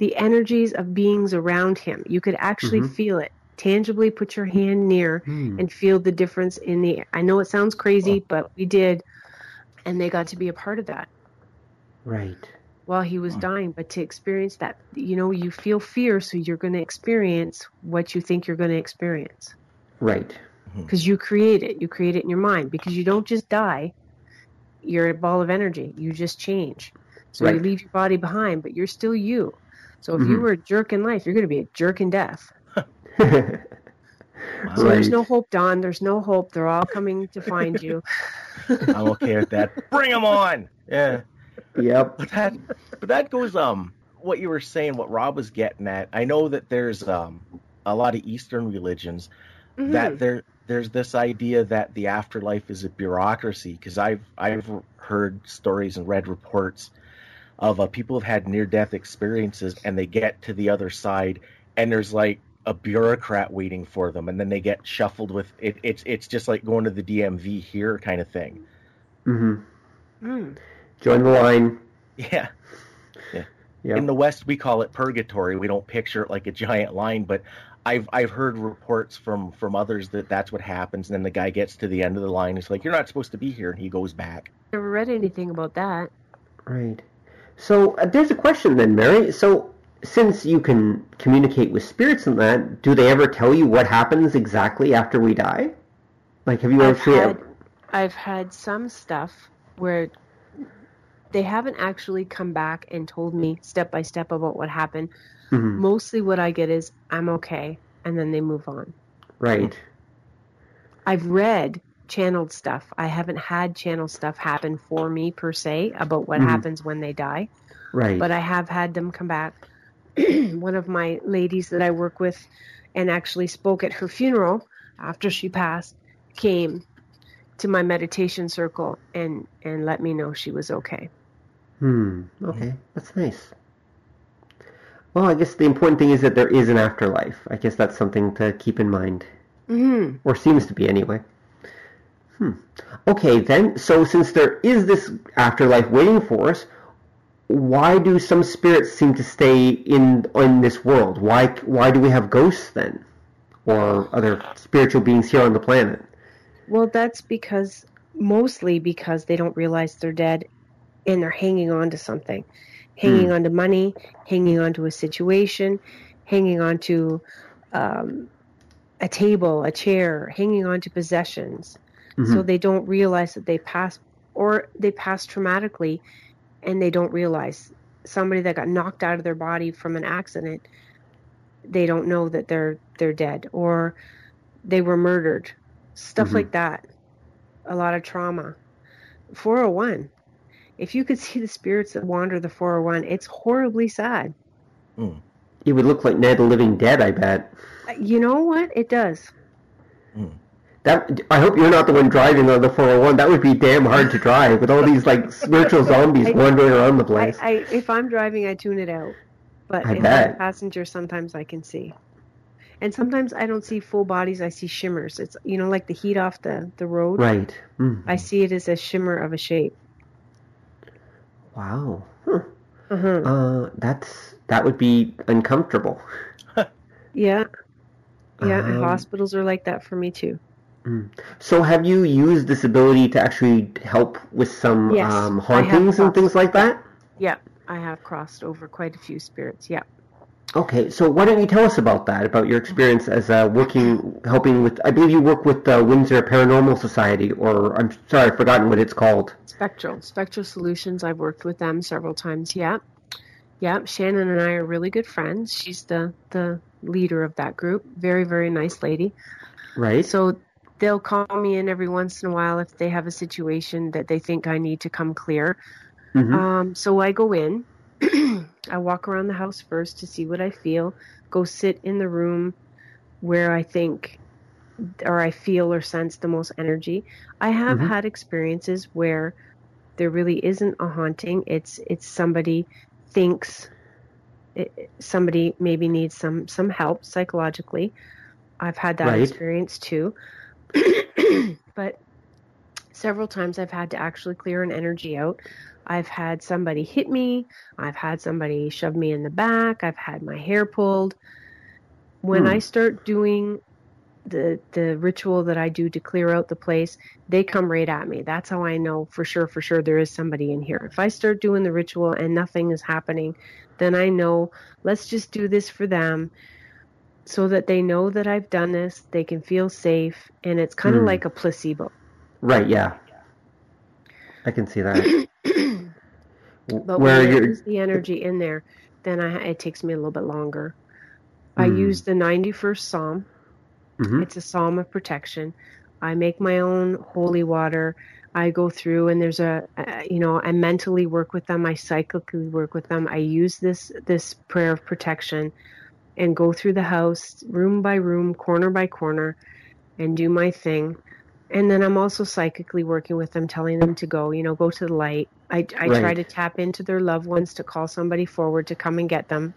the energies of beings around him. You could actually Mhm. feel it. Tangibly put your hand near Hmm. and feel the difference in the I know it sounds crazy, but we did and they got to be a part of that Right. while he was dying, but to experience that, you know, you feel fear so you're going to experience what you think you're going to experience Right. because you create it. You create it in your mind because you don't just die. You're a ball of energy. You just change. So you leave your body behind, but you're still you. So if you Mhm. were a jerk in life, you're going to be a jerk in death. So Right. there's no hope, Don. There's no hope. They're all coming to find you. I'm okay with that. Bring them on. Yeah. Yep. But that, but that goes um what you were saying, what Rob was getting at. I know that there's um a lot of Eastern religions that Mhm. there there's this idea that the afterlife is a bureaucracy because I've I've heard stories and read reports of uh, people have had near death experiences and they get to the other side and there's like a bureaucrat waiting for them and then they get shuffled with it it's it's just like going to the DMV here kind of thing. Mm-hmm. Mm. Join the line. Yeah. Yeah. In the West, we call it purgatory. We don't picture it like a giant line, but I've I've heard reports from from others that that's what happens. And then the guy gets to the end of the line. He's like, "You're not supposed to be here," and he goes back. Never read anything about that. Right. So uh, there's a question then, Mary. So since you can communicate with spirits and that, do they ever tell you what happens exactly after we die? Like, have you I've actually? had, I've had some stuff where they haven't actually come back and told me step by step about what happened. Mhm. Mostly what I get is I'm okay, and then they move on. Right. I've read channeled stuff. I haven't had channel stuff happen for me per se about what Mhm. happens when they die, Right. but I have had them come back. One of my ladies that I work with and actually spoke at her funeral after she passed came to my meditation circle and and let me know she was okay. Hmm. Okay, that's nice. Well, I guess the important thing is that there is an afterlife. I guess that's something to keep in mind, hmm or seems to be anyway. Hmm. Okay, then. So since there is this afterlife waiting for us, why do some spirits seem to stay in in this world? Why why do we have ghosts then, or other spiritual beings here on the planet? Well, that's because mostly because they don't realize they're dead and they're hanging on to something. Hanging on to money, hanging on to a situation, hanging on to um, a table, a chair, hanging on to possessions. So they don't realize that they passed or they passed traumatically and they don't realize. Somebody that got knocked out of their body from an accident they don't know that they're they're dead or they were murdered. Stuff Mhm. like that. A lot of trauma. 401 if you could see the spirits that wander the 401 it's horribly sad. It would look like Night the Living Dead. I bet. Uh, you know what? It does That I hope you're not the one driving on the 401. That would be damn hard to drive with all these like spiritual zombies I- wandering around the place. I if i'm driving i tune it out but I if i'm a passenger sometimes i can see and sometimes i don't see full bodies i see shimmers it's you know like the heat off the the road right. Mm. i see it as a shimmer of a shape Wow. Huh. uh-huh. Uh, that's that would be uncomfortable. yeah yeah Um, hospitals are like that for me too So have you used this ability to actually help with some Yes, um, hauntings and things like that? yeah i have crossed over quite a few spirits yeah Okay, so why don't you tell us about that, about your experience as uh, working, helping with, I believe you work with the Windsor Paranormal Society, or I'm sorry, I've forgotten what it's called. Spectral. Spectral Solutions. I've worked with them several times. Yeah. Yeah. Shannon and I are really good friends. She's the, the leader of that group. Very, very nice lady. Right? So they'll call me in every once in a while if they have a situation that they think I need to come clear. Mhm. Um, so I go in. I walk around the house first to see what I feel. Go sit in the room where I think or I feel or sense the most energy. I have Mhm. had experiences where there really isn't a haunting. It's it's somebody thinks it, somebody maybe needs some some help psychologically. I've had that Right. experience too. but several times I've had to actually clear an energy out. I've had somebody hit me. I've had somebody shove me in the back. I've had my hair pulled. When Hmm. I start doing the the ritual that I do to clear out the place, they come right at me. That's how I know for sure for sure there is somebody in here. If I start doing the ritual and nothing is happening, then I know let's just do this for them so that they know that I've done this, they can feel safe and it's kind of Hmm. like a placebo. Right, yeah. I can see that. But Where when I you're, use the energy in there, then I, it takes me a little bit longer. I Hmm. use the 91st Psalm. Mhm. It's a psalm of protection. I make my own holy water. I go through and there's a, a you know, I mentally work with them. I psychically work with them. I use this this prayer of protection and go through the house room by room, corner by corner and do my thing. And then I'm also psychically working with them, telling them to go, you know, go to the light. I, I try to tap into their loved ones to call somebody forward to come and get them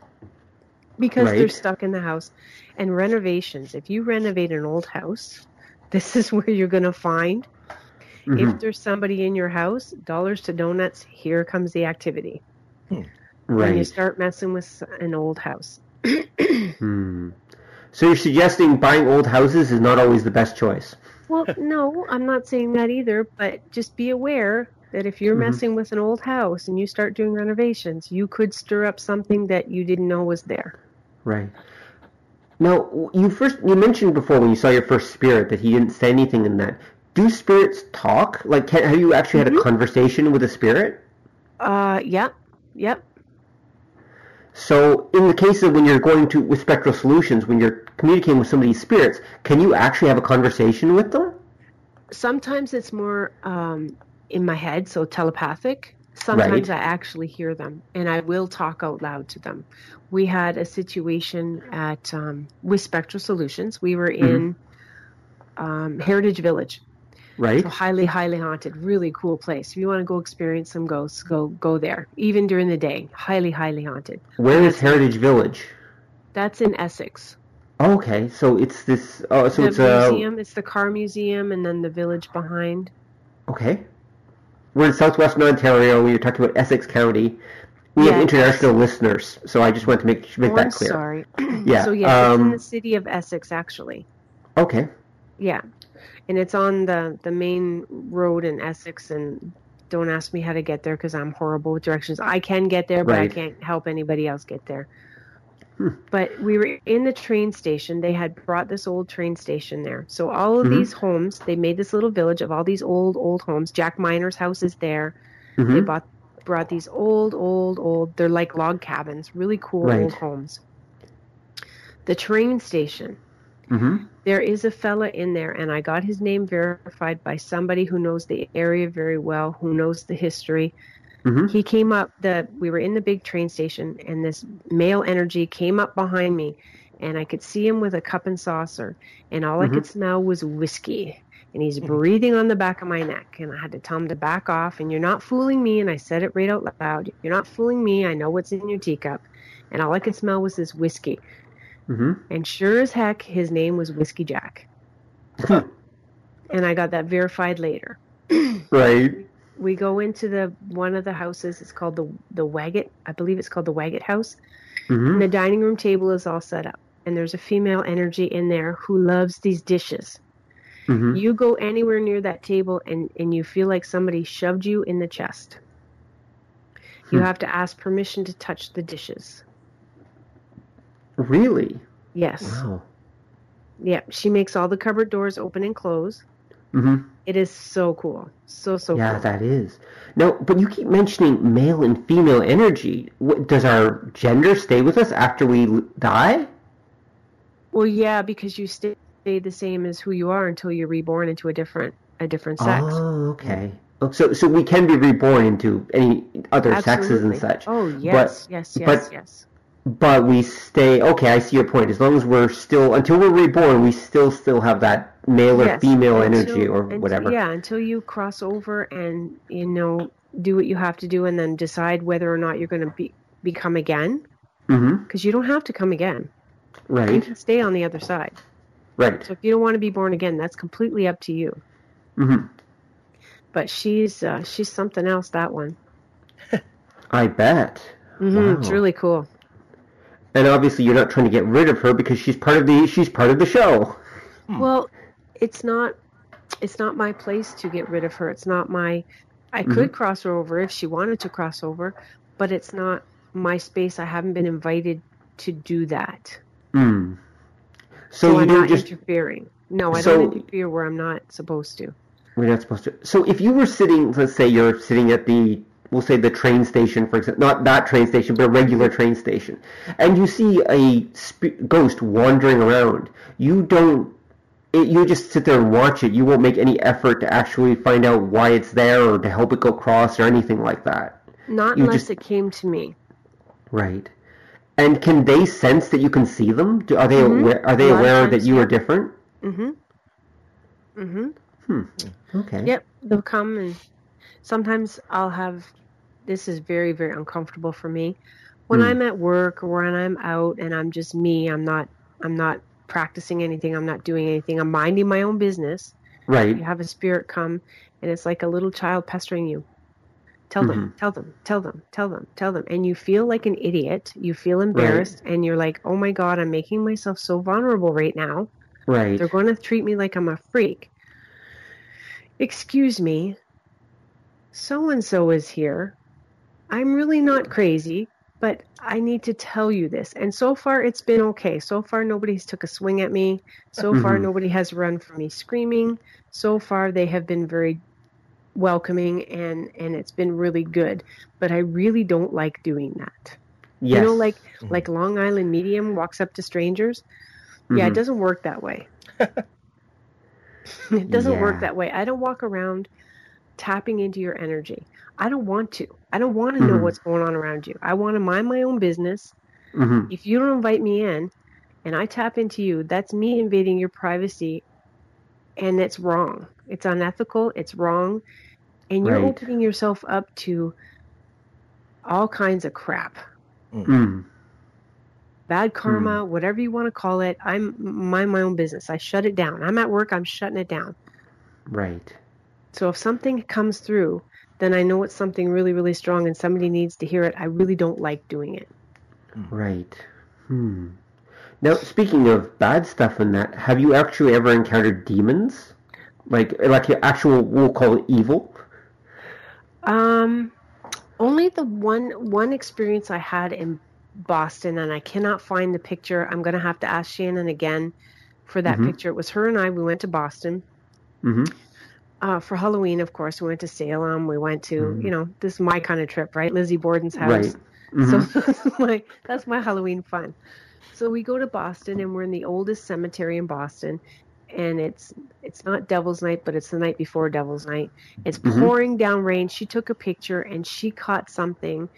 because they're stuck in the house. And renovations, if you renovate an old house, this is where you're going to find Mhm. if there's somebody in your house, dollars to donuts, here comes the activity. When you start messing with an old house. Hmm. So you're suggesting buying old houses is not always the best choice. Well, no, I'm not saying that either, but just be aware that if you're Mhm. messing with an old house and you start doing renovations, you could stir up something that you didn't know was there. Right. Now, you first you mentioned before when you saw your first spirit that he didn't say anything in that. Do spirits talk? Like, can, have you actually had a conversation with a spirit? Uh, yep, yep. So, in the case of when you're going to with spectral solutions, when you're communicating with some of these spirits, can you actually have a conversation with them? Sometimes it's more um, in my head, so telepathic. Sometimes Right. I actually hear them, and I will talk out loud to them. We had a situation at um, with Spectral Solutions. We were in um, Heritage Village, Right. So highly, highly haunted, really cool place. If you want to go experience some ghosts, go go there. Even during the day, highly, highly haunted. Where is Heritage Village? That's in Essex. Oh, okay, so it's this. Oh, so the it's a museum, it's the car museum, and then the village behind. okay. We're in southwestern Ontario. We were talking about Essex County. We have international listeners, so I just want to make make oh, that I'm clear. sorry. Yeah, So yeah, it's in um, the city of Essex, actually. Okay. Yeah, and it's on the the main road in Essex. And don't ask me how to get there because I'm horrible with directions. I can get there, but Right. I can't help anybody else get there. Hmm. But we were in the train station. They had brought this old train station there. So all of Mhm. these homes, they made this little village of all these old, old homes. Jack Miner's house is there. They hmm bought brought these old, old, old. They're like log cabins, really cool Right. old homes. The train station. Hmm There is a fella in there, and I got his name verified by somebody who knows the area very well, who knows the history. hmm He came up. The we were in the big train station, and this male energy came up behind me, and I could see him with a cup and saucer, and all I Mhm. could smell was whiskey. And he's breathing on the back of my neck, and I had to tell him to back off. And you're not fooling me. And I said it right out loud. You're not fooling me. I know what's in your teacup. And all I could smell was this whiskey. Hmm And sure as heck, his name was Whiskey Jack. and I got that verified later. Right. We go into the one of the houses. It's called the the Waggett. I believe it's called the Waggett House. hmm And the dining room table is all set up. And there's a female energy in there who loves these dishes. hmm You go anywhere near that table and, and you feel like somebody shoved you in the chest. You Hmm. have to ask permission to touch the dishes. Really? Yes. Wow. Yeah. She makes all the cupboard doors open and close. hmm It is so cool. So, so yeah, cool. that is. Now, but you keep mentioning male and female energy. What, does our gender stay with us after we die? Well, yeah, because you stay the same as who you are until you're reborn into a different a different sex. Oh, okay. Oh, So, so we can be reborn into any other sexes and such. Oh, yes, yes, yes, but- yes. But we stay. Okay, I see your point. As long as we're still until we're reborn, we still still have that male or Yes, female until- energy or until- whatever. Yeah, until you cross over and you know do what you have to do, and then decide whether or not you're going to be become again. Because you don't have to come again. right You can stay on the other side. Right. So if you don't want to be born again, that's completely up to you. hmm But she's uh, she's something else. That one. I bet. hmm It's really cool. And obviously, you're not trying to get rid of her because she's part of the she's part of the show. Well, it's not it's not my place to get rid of her. It's not my I Mm-hmm. could cross her over if she wanted to cross over, but it's not my space. I haven't been invited to do that. Hmm. So, So, you I'm don't not just interfering. No, I So- don't interfere where I'm not supposed to. we're not supposed to. So if you were sitting, let's say you're sitting at the we'll say the train station, for example, not that train station, but a regular train station, and you see a sp- ghost wandering around, you don't. It, you just sit there and watch it. You won't make any effort to actually find out why it's there or to help it go across or anything like that. Not You unless just- it came to me. Right. And can they sense that you can see them? Do, are they Mhm. aware? Are they A lot of aware that you are different? Mm-hmm. Mm-hmm. Hmm. Okay. Yep, they'll come and sometimes I'll have this is very very uncomfortable for me when Hmm. I'm at work or when I'm out and I'm just me. I'm not I'm not practicing anything. I'm not doing anything. I'm minding my own business. Right. You have a spirit come and it's like a little child pestering you. Tell them, tell them, tell them, tell them, tell them. And you feel like an idiot. You feel embarrassed and you're like, oh my God, I'm making myself so vulnerable right now. Right. They're going to treat me like I'm a freak. Excuse me. So and so is here. I'm really not crazy, but I need to tell you this. And so far, it's been okay. So far, nobody's took a swing at me. So far, Mhm. nobody has run from me screaming. So far, they have been very welcoming and and it's been really good. But I really don't like doing that. yes. You know, like Mhm. like Long Island Medium walks up to strangers. Yeah, it Mhm. doesn't work that way. it doesn't Yeah. work that way. I don't walk around tapping into your energy. I don't want to. I don't want to know Mhm. what's going on around you. I want to mind my own business. Mhm. If you don't invite me in and I tap into you, that's me invading your privacy and it's wrong. It's unethical, it's wrong, and you're Right. opening yourself up to all kinds of crap Mm. bad karma, whatever you want to call it. I'm mind my own business. I shut it down. I'm at work. I'm shutting it down. Right. So if something comes through, then I know it's something really, really strong, and somebody needs to hear it. I really don't like doing it. Right. Hmm. Now, speaking of bad stuff and that, have you actually ever encountered demons? Like, like your actual, we'll call it evil? Um, only the one one experience I had in Boston, and I cannot find the picture. I'm gonna have to ask Shannon again for that Mhm. picture. It was her and I. We went to Boston. Mm-hmm. Uh, for Halloween, of course, we went to Salem. We went to, Mhm. you know, this is my kind of trip, right? Lizzie Borden's house. Right. Mhm. So that's my that's my Halloween fun. So we go to Boston and we're in the oldest cemetery in Boston, and it's it's not Devil's Night, but it's the night before Devil's Night. It's Mhm. pouring down rain. She took a picture and she caught something,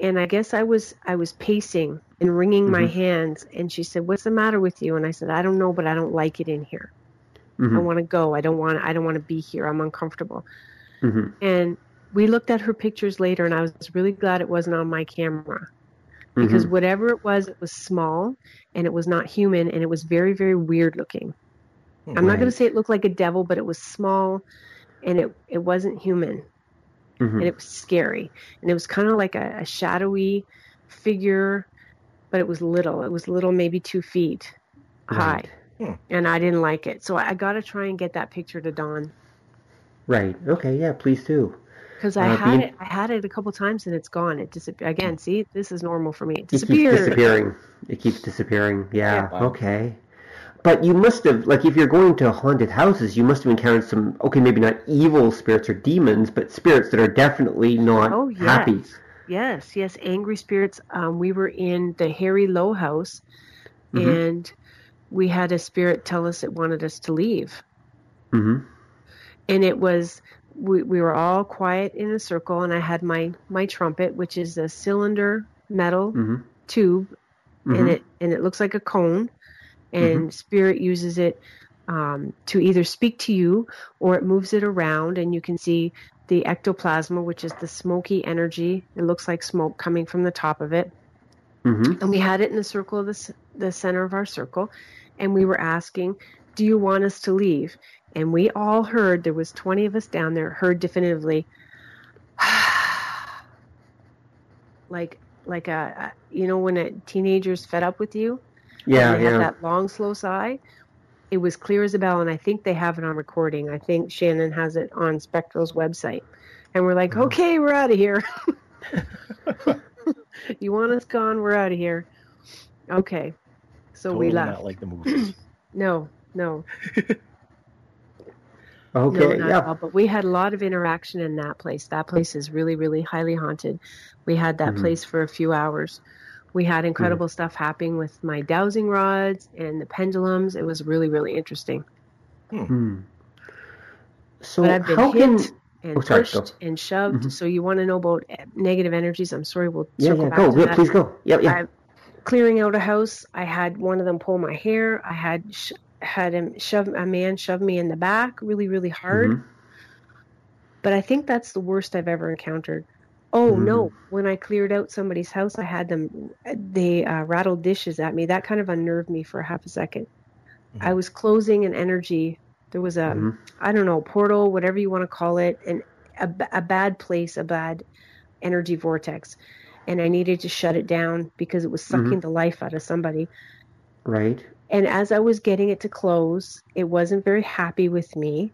and I guess I was I was pacing and wringing my Mhm. hands, and she said, "What's the matter with you?" And I said, "I don't know, but I don't like it in here. I Mhm. want to go. I don't want I don't want to be here. I'm uncomfortable." Mhm. And we looked at her pictures later, and I was really glad it wasn't on my camera because Mhm. whatever it was, it was small and it was not human, and it was very, very weird looking. I'm not going to say it looked like a devil, but it was small and it, it wasn't human Mhm. and it was scary. And it was kind of like a, a shadowy figure, but it was little. It was little, maybe two feet high. Right. And I didn't like it. So I got to try and get that picture to Don. Right. Okay. Yeah. Please do. Because I Uh, had being- it, I had it a couple times and it's gone. It disappeared again. See, this is normal for me. It It keeps disappearing. It keeps disappearing. Yeah. Yeah. Okay. But you must have, like, if you're going to haunted houses, you must have encountered some, okay, maybe not evil spirits or demons, but spirits that are definitely not Oh, yes. happy. Yes, yes, angry spirits. Um, we were in the Harry Low house, Mhm. and we had a spirit tell us it wanted us to leave, hmm and it was we we were all quiet in a circle, and I had my my trumpet, which is a cylinder metal hmm tube, hmm and it and it looks like a cone, and spirit uses it um, to either speak to you or it moves it around, and you can see the ectoplasma, which is the smoky energy. It looks like smoke coming from the top of it. hmm and we had it in the circle of the, the center of our circle and we were asking do you want us to leave? And we all heard there was 20 of us down there heard definitively like like a, you know when a teenager's fed up with you? Yeah, and they yeah. have that long slow sigh? It was clear as a bell and i think they have it on recording. I think shannon has it on spectral's website. And we're like mm. okay we're out of here. You want us gone we're out of here. Okay so Totally we left Not like the movies. no no Okay, no, yeah. all. But we had a lot of interaction in that place. That place is really, really highly haunted. We had that Mhm. place for a few hours. We had incredible stuff happening with my dowsing rods and the pendulums. It was really, really interesting. Hmm. So But I've been how hit can? and Oh, sorry, pushed go. and shoved. Mhm. So you want to know about eh, negative energies? I'm sorry, we'll Yeah, circle yeah. back Go. to Yeah, that. please go. Yeah, yeah. I, clearing out a house. I had one of them pull my hair. I had sh- had him shove a man shove me in the back really really hard. Mhm. But I think that's the worst I've ever encountered. Oh Mhm. no! When I cleared out somebody's house, I had them. They uh, rattled dishes at me. That kind of unnerved me for half a 2nd Mhm. I was closing an energy. There was a Mhm. I don't know portal, whatever you want to call it, and a bad place, a bad energy vortex, and I needed to shut it down because it was sucking the life out of somebody. Right. And as I was getting it to close, it wasn't very happy with me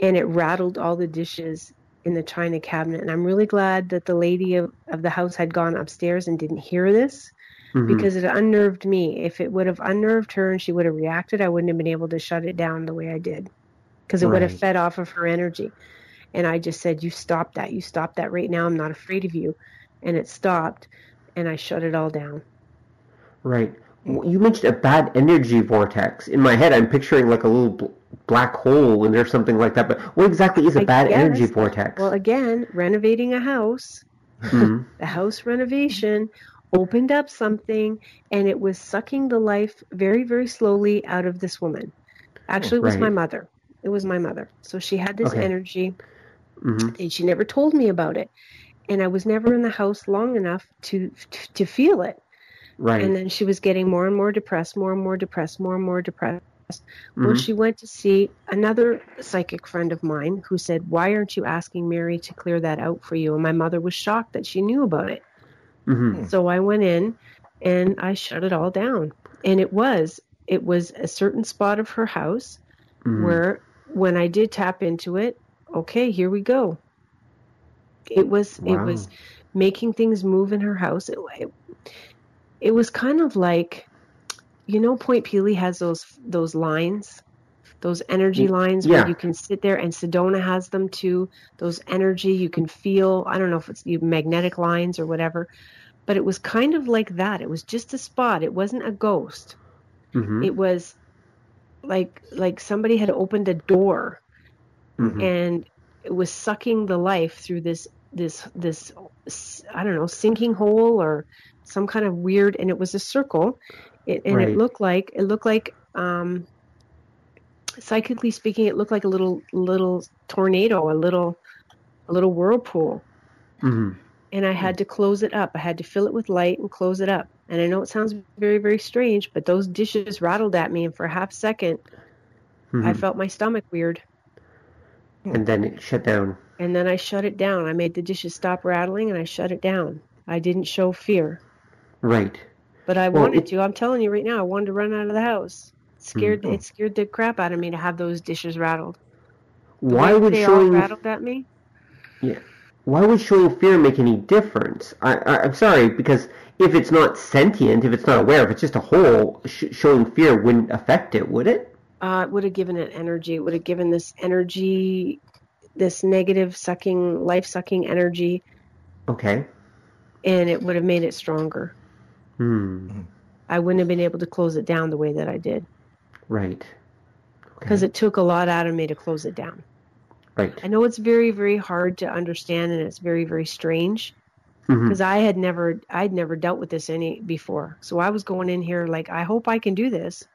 and it rattled all the dishes in the china cabinet. And I'm really glad that the lady of, of the house had gone upstairs and didn't hear this Mhm. because it unnerved me. If it would have unnerved her and she would have reacted, I wouldn't have been able to shut it down the way I did because it would have fed off of her energy. And I just said, You stop that. You stop that right now. I'm not afraid of you. And it stopped and I shut it all down. Right. You mentioned a bad energy vortex. In my head, I'm picturing like a little bl- black hole and there's something like that. But what exactly is a I bad energy vortex? Well, again, renovating a house, Mhm. the house renovation opened up something and it was sucking the life very, very slowly out of this woman. Actually, it was my mother. It was my mother. So she had this Okay. energy Mhm. and she never told me about it. And I was never in the house long enough to to feel it. Right. And then she was getting more and more depressed, more and more depressed, more and more depressed. Well, Mhm. she went to see another psychic friend of mine who said, Why aren't you asking Mary to clear that out for you? And my mother was shocked that she knew about it. Mhm. So I went in and I shut it all down. And it was, it was a certain spot of her house Mhm. where when I did tap into it, okay, here we go. It was, it was making things move in her house. It, it, it was kind of like, you know, Point Pelee has those those lines, those energy lines yeah. where you can sit there, and Sedona has them too. Those energy you can feel. I don't know if it's you magnetic lines or whatever, but it was kind of like that. It was just a spot. It wasn't a ghost. Mhm. It was like like somebody had opened a door Mhm. and was sucking the life through this this this I don't know sinking hole or some kind of weird and it was a circle it, and Right. it looked like it looked like um psychically speaking it looked like a little little tornado a little a little whirlpool Mhm. and I had to close it up. I had to fill it with light and close it up. And I know it sounds very, very strange, but those dishes rattled at me, and for a half second, I Mhm. felt my stomach weird. And then it shut down. And then I shut it down. I made the dishes stop rattling, and I shut it down. I didn't show fear, Right. but I Well, wanted it- to. I'm telling you right now, I wanted to run out of the house. It scared Mhm. it scared the crap out of me to have those dishes rattled. The Why would they all showing rattled at me? Yeah. Why would showing fear make any difference? I, I, I'm sorry because if it's not sentient, if it's not aware, if it's just a hole, sh- showing fear wouldn't affect it, would it? Uh, it would have given it energy. It would have given this energy, this negative sucking, life sucking energy, Okay. and it would have made it stronger. Hmm. I wouldn't have been able to close it down the way that I did Right. because it took a lot out of me to close it down. Right. I know it's very, very hard to understand, and it's very, very strange because I had never, I'd never dealt with this any before. So I was going in here like, I hope I can do this.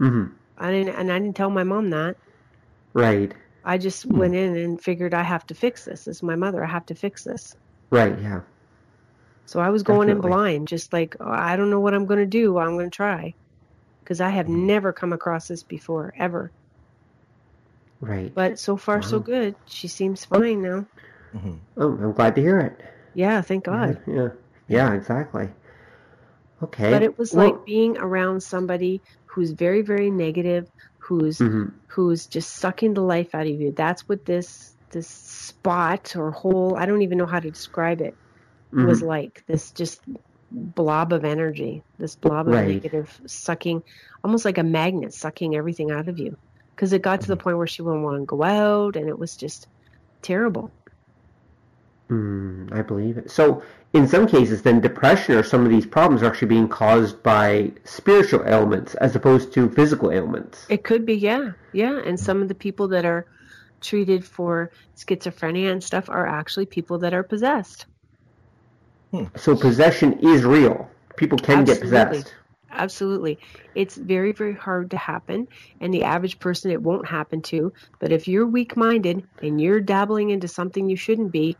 Mhm. I didn't, and I didn't tell my mom that. Right. I just went in and figured I have to fix this. This is my mother. I have to fix this. Right. Yeah. So I was going Definitely. in blind, just like oh, I don't know what I'm going to do. I'm going to try because I have Mm-hmm. never come across this before ever. Right. But so far, so good. She seems fine now. Mhm. Oh, I'm glad to hear it. Yeah, thank God. Yeah. Yeah. Yeah, Exactly. Okay. But it was Well- like being around somebody who's very, very negative, who's Mhm. who's just sucking the life out of you. That's what this this spot or hole I don't even know how to describe it was Mhm. like. This just blob of energy, this blob of Right. negative sucking, almost like a magnet sucking everything out of you. Because it got to the Mm-hmm. point where she wouldn't want to go out, and it was just terrible. Mm, I believe it. So, in some cases, then depression or some of these problems are actually being caused by spiritual ailments as opposed to physical ailments. It could be, yeah, yeah. And some of the people that are treated for schizophrenia and stuff are actually people that are possessed. So, possession is real. People can get possessed. Absolutely. It's very, very hard to happen, and the average person it won't happen to. But if you're weak minded and you're dabbling into something you shouldn't be,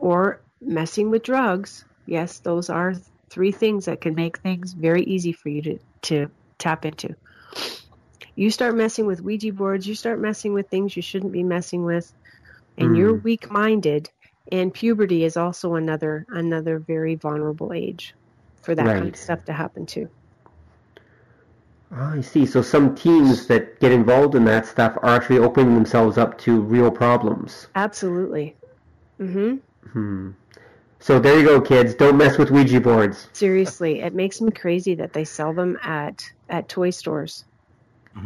or messing with drugs, yes, those are three things that can make things very easy for you to, to tap into. You start messing with Ouija boards, you start messing with things you shouldn't be messing with, and you're weak minded, and puberty is also another another very vulnerable age for that kind of stuff to happen to. Oh, I see. So some teens that get involved in that stuff are actually opening themselves up to real problems. Absolutely. hmm Hmm. So there you go, kids. Don't mess with Ouija boards. Seriously, it makes me crazy that they sell them at at toy stores.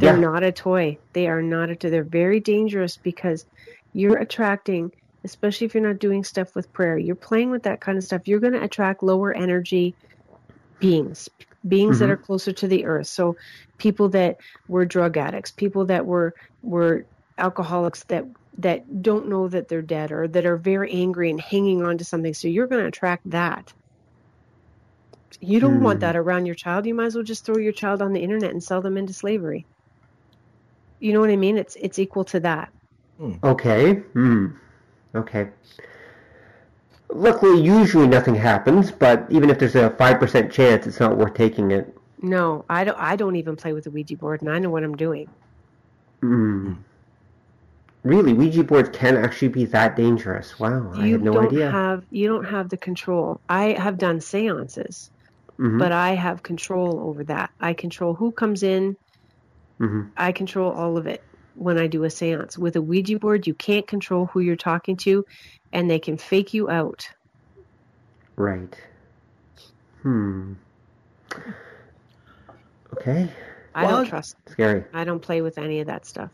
They're Yeah. not a toy. They are not a toy. They're very dangerous because you're attracting, especially if you're not doing stuff with prayer. You're playing with that kind of stuff. You're going to attract lower energy beings, beings that Mhm. are closer to the earth. So people that were drug addicts, people that were were alcoholics that that don't know that they're dead or that are very angry and hanging on to something. So you're going to attract that. You don't want Hmm. that around your child. You might as well just throw your child on the internet and sell them into slavery. You know what I mean? It's it's equal to that. Okay. Hmm. Okay. Luckily, usually nothing happens, but even if there's a 5% chance, it's not worth taking it. No, I don't. I don't even play with the Ouija board, and I know what I'm doing. Hmm. Really, Ouija boards can actually be that dangerous. Wow, I you had no don't idea. have you don't have the control. I have done seances, Mhm. but I have control over that. I control who comes in. Mhm. I control all of it when I do a seance. With a Ouija board, you can't control who you're talking to, and they can fake you out. Right. Hmm. Okay. I Well, don't trust. Scary. I don't play with any of that stuff.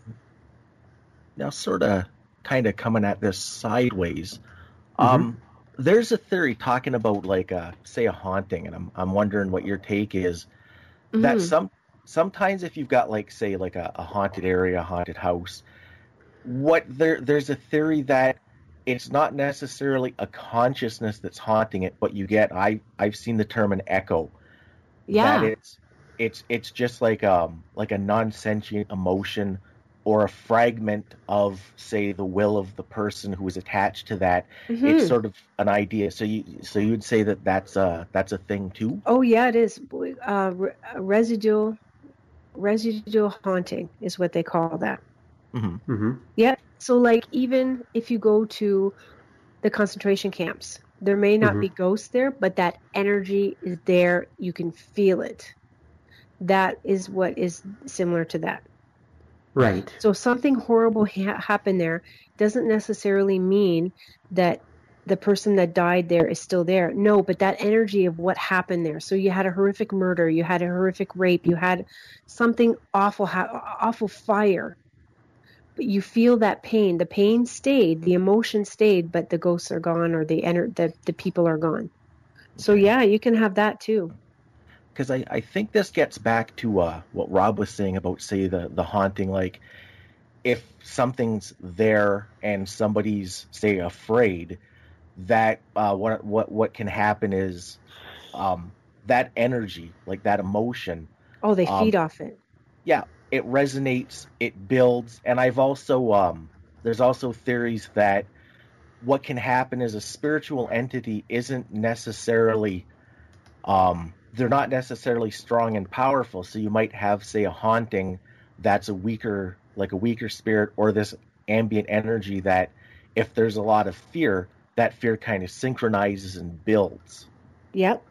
Now sort of kind of coming at this sideways um there's a theory talking about like a say a haunting and i'm i'm wondering what your take is that Mhm. some sometimes if you've got like say like a, a haunted area a haunted house what there there's a theory that it's not necessarily a consciousness that's haunting it but you get i i've seen the term an echo yeah. that it's it's it's just like um like a non-sentient emotion or a fragment of say the will of the person who is attached to that Mhm. it's sort of an idea so you so you would say that that's a that's a thing too Oh yeah, it is. Uh, residual, residual haunting is what they call that. hmm Mm-hmm. Yeah. So like even if you go to the concentration camps, there may not Mhm. be ghosts there, but that energy is there. You can feel it. That is what is similar to that. Right. So something horrible ha- happened there doesn't necessarily mean that the person that died there is still there. No, but that energy of what happened there. So you had a horrific murder, you had a horrific rape, you had something awful, ha- awful fire. But you feel that pain. The pain stayed, the emotion stayed, but the ghosts are gone or the ener- the, the people are gone. So yeah, you can have that too. Because I, I think this gets back to uh, what Rob was saying about say the the haunting like if something's there and somebody's say afraid that uh, what what what can happen is um, that energy like that emotion Oh, they Um, feed off it. Yeah it resonates, it builds, and I've also um, there's also theories that what can happen is a spiritual entity isn't necessarily um, they're not necessarily strong and powerful. So you might have say a haunting that's a weaker like a weaker spirit or this ambient energy that if there's a lot of fear, that fear kind of synchronizes and builds. Yep.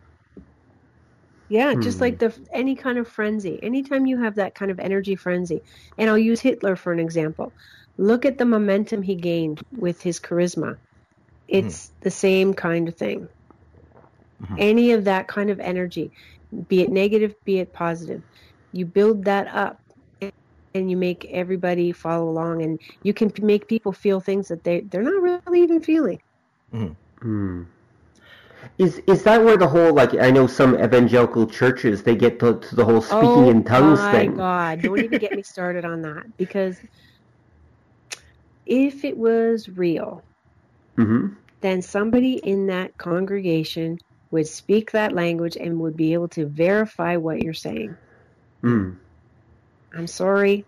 Yeah, just Hmm. like the any kind of frenzy. Anytime you have that kind of energy frenzy, and I'll use Hitler for an example. Look at the momentum he gained with his charisma. It's the same kind of thing. Mhm. Any of that kind of energy, be it negative, be it positive, you build that up and you make everybody follow along and you can make people feel things that they they're not really even feeling. Hmm. Is is that where the whole like I know some evangelical churches they get to, to the whole speaking in tongues Oh my thing? God! Don't even get me started on that because if it was real, hmm then somebody in that congregation would speak that language and would be able to verify what you're saying. Mm. I'm sorry,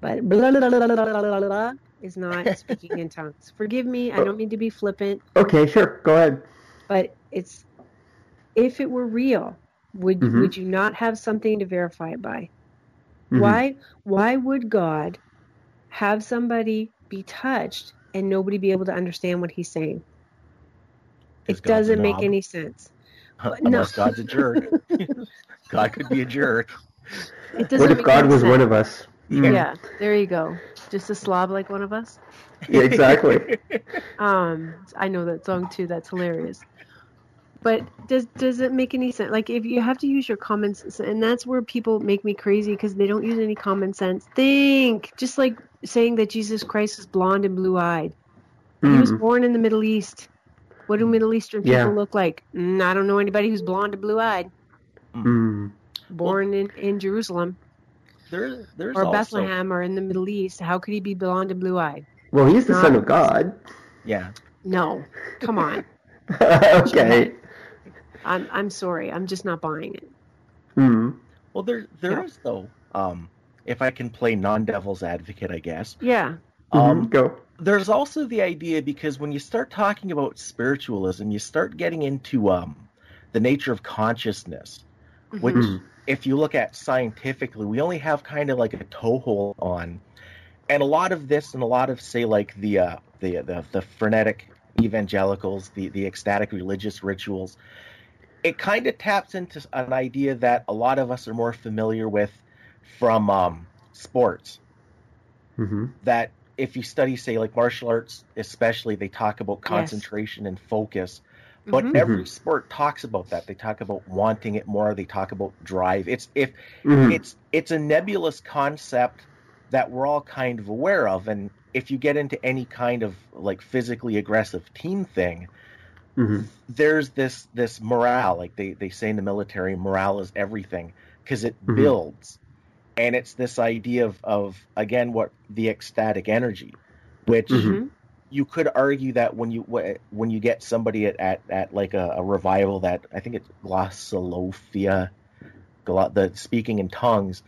but blah, blah, blah, blah, blah, blah, blah is not speaking in tongues. Forgive me, I don't mean to be flippant, Okay, sure. Go ahead. but it's if it were real, would Mhm. would you not have something to verify it by? Mhm. Why why would God have somebody be touched and nobody be able to understand what he's saying? Is It doesn't make any sense. But Unless no. God's a jerk. God could be a jerk. It doesn't What if God was sense. one of us? Mm. Yeah, there you go. Just a slob like one of us. Yeah, exactly. Um, I know that song too. That's hilarious. But does does it make any sense? Like if you have to use your common sense, and that's where people make me crazy because they don't use any common sense. Think just like saying that Jesus Christ is blonde and blue eyed. He was Mm. born in the Middle East. What do Middle Eastern people Yeah. look like? Mm, I don't know anybody who's blonde and blue eyed. Mm. Born in, in Jerusalem There, there's or also, Bethlehem or in the Middle East. How could he be blonde and blue eyed? Well, he's the Not- son of God. Yeah. No, come on. okay. I'm I'm sorry. I'm just not buying it. Mm. Well, there, there is Yeah. though. Um, if I can play non-devil's advocate, I guess. Yeah. Um, Mhm. Go. There's also the idea because when you start talking about spiritualism, you start getting into um, the nature of consciousness, which, Mhm. if you look at scientifically, we only have kind of like a toehold on, and a lot of this, and a lot of say like the uh, the, the the frenetic evangelicals, the the ecstatic religious rituals, it kind of taps into an idea that a lot of us are more familiar with from um, sports Mhm. that if you study say like martial arts especially they talk about Yes. concentration and focus but Mhm. every Mhm. sport talks about that they talk about wanting it more they talk about drive it's if Mhm. it's it's a nebulous concept that we're all kind of aware of and if you get into any kind of like physically aggressive team thing Mhm. there's this this morale like they, they say in the military morale is everything because it Mhm. builds and it's this idea of, of again what the ecstatic energy which Mhm. Mhm. you could argue that when you when you get somebody at, at, at like a, a revival that i think it's glossolalia glo- the speaking in tongues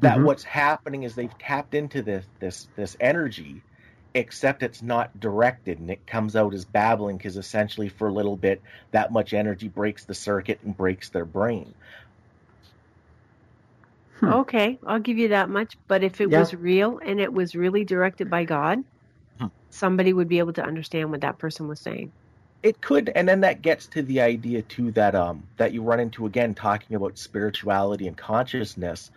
that Mhm. what's happening is they've tapped into this this this energy except it's not directed and it comes out as babbling because essentially for a little bit that much energy breaks the circuit and breaks their brain Hmm. Okay, I'll give you that much. But if it Yeah. was real and it was really directed by God, Hmm. somebody would be able to understand what that person was saying. it could and then that gets to the idea too that um that you run into again talking about spirituality and consciousness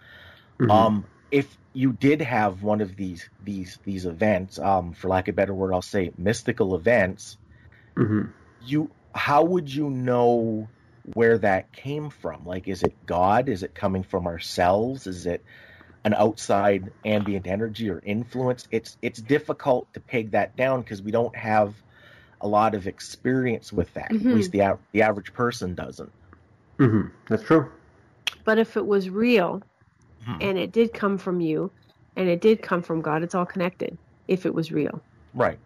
Mhm. um if you did have one of these these these events um for lack of a better word i'll say mystical events Mm-hmm. you how would you know where that came from like is it god is it coming from ourselves is it an outside ambient energy or influence it's it's difficult to peg that down because we don't have a lot of experience with that Mhm. at least the the average person doesn't Mhm. That's true. But if it was real Mhm. and it did come from you and it did come from God, it's all connected. If it was real. right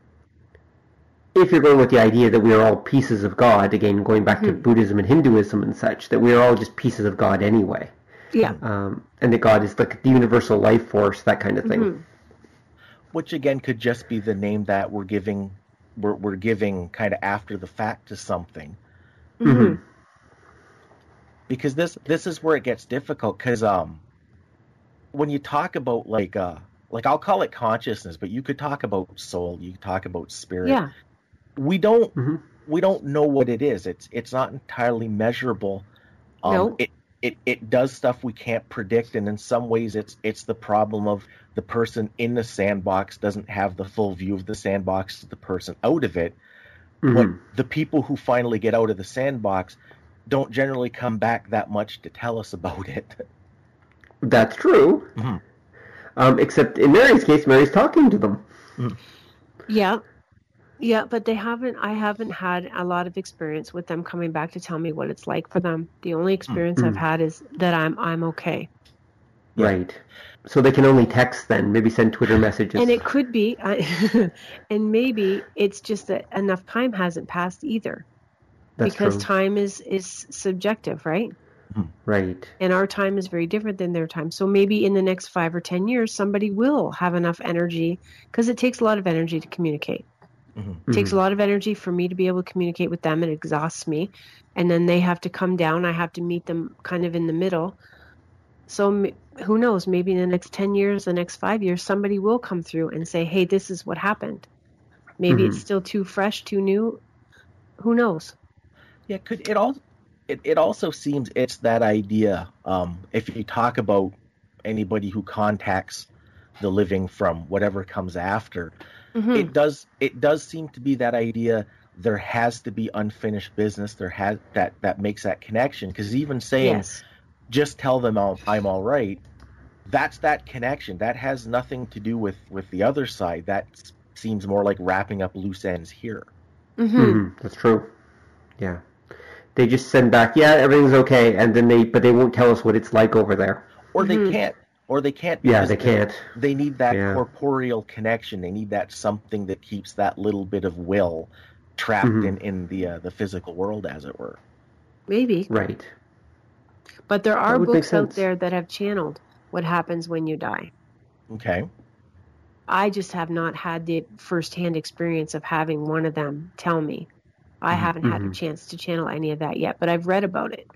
If you're going with the idea that we are all pieces of God, again, going back to Mhm. Buddhism and Hinduism and such, that we are all just pieces of God anyway, Yeah. um, and that God is like the universal life force, that kind of thing. Mhm. which again could just be the name that we're giving we're, we're giving kind of after the fact to something Mhm. because this this is where it gets difficult because um when you talk about like uh like I'll call it consciousness but you could talk about soul you could talk about spirit Yeah. We don't Mhm. we don't know what it is it's it's not entirely measurable um No. it it it does stuff we can't predict and in some ways it's it's the problem of the person in the sandbox doesn't have the full view of the sandbox the person out of it Mhm. but the people who finally get out of the sandbox don't generally come back that much to tell us about it That's true. Mhm. Um, except in Mary's case, Mary's talking to them. Yeah. Yeah, but they haven't I haven't had a lot of experience with them coming back to tell me what it's like for them. The only experience I've Mm. had is that I'm I'm okay. Yeah. Right. So they can only text then, maybe send Twitter messages. And it could be I, and maybe it's just that enough time hasn't passed either. That's because true. time is is subjective, right? Right. And our time is very different than their time. So maybe in the next five or ten years, somebody will have enough energy because it takes a lot of energy to communicate. It takes a lot of energy for me to be able to communicate with them. It exhausts me, and then they have to come down. I have to meet them kind of in the middle. So who knows? Maybe in the next ten years, the next five years, somebody will come through and say, "Hey, this is what happened." Maybe it's still too fresh, too new. Who knows? Yeah, could it all? It, it also seems it's that idea. Um, if you talk about anybody who contacts the living from whatever comes after, Mhm. it does it does seem to be that idea. There has to be unfinished business. There has that that makes that connection. Because even saying yes. just tell them I'll, I'm all right, that's that connection. That has nothing to do with with the other side. That seems more like wrapping up loose ends here. hmm Mhm, That's true. Yeah. They just send back, yeah, everything's okay, and then they, but they won't tell us what it's like over there. Or they can't. Or they can't. Yeah, they can't. they need that Yeah. corporeal connection. They need that something that keeps that little bit of will trapped Mhm. in in the uh, the physical world, as it were. Maybe. Right. But there are books out there that have channeled what happens when you die. Okay. I just have not had the firsthand experience of having one of them tell me. I haven't had a Mhm. chance to channel any of that yet, but I've read about it.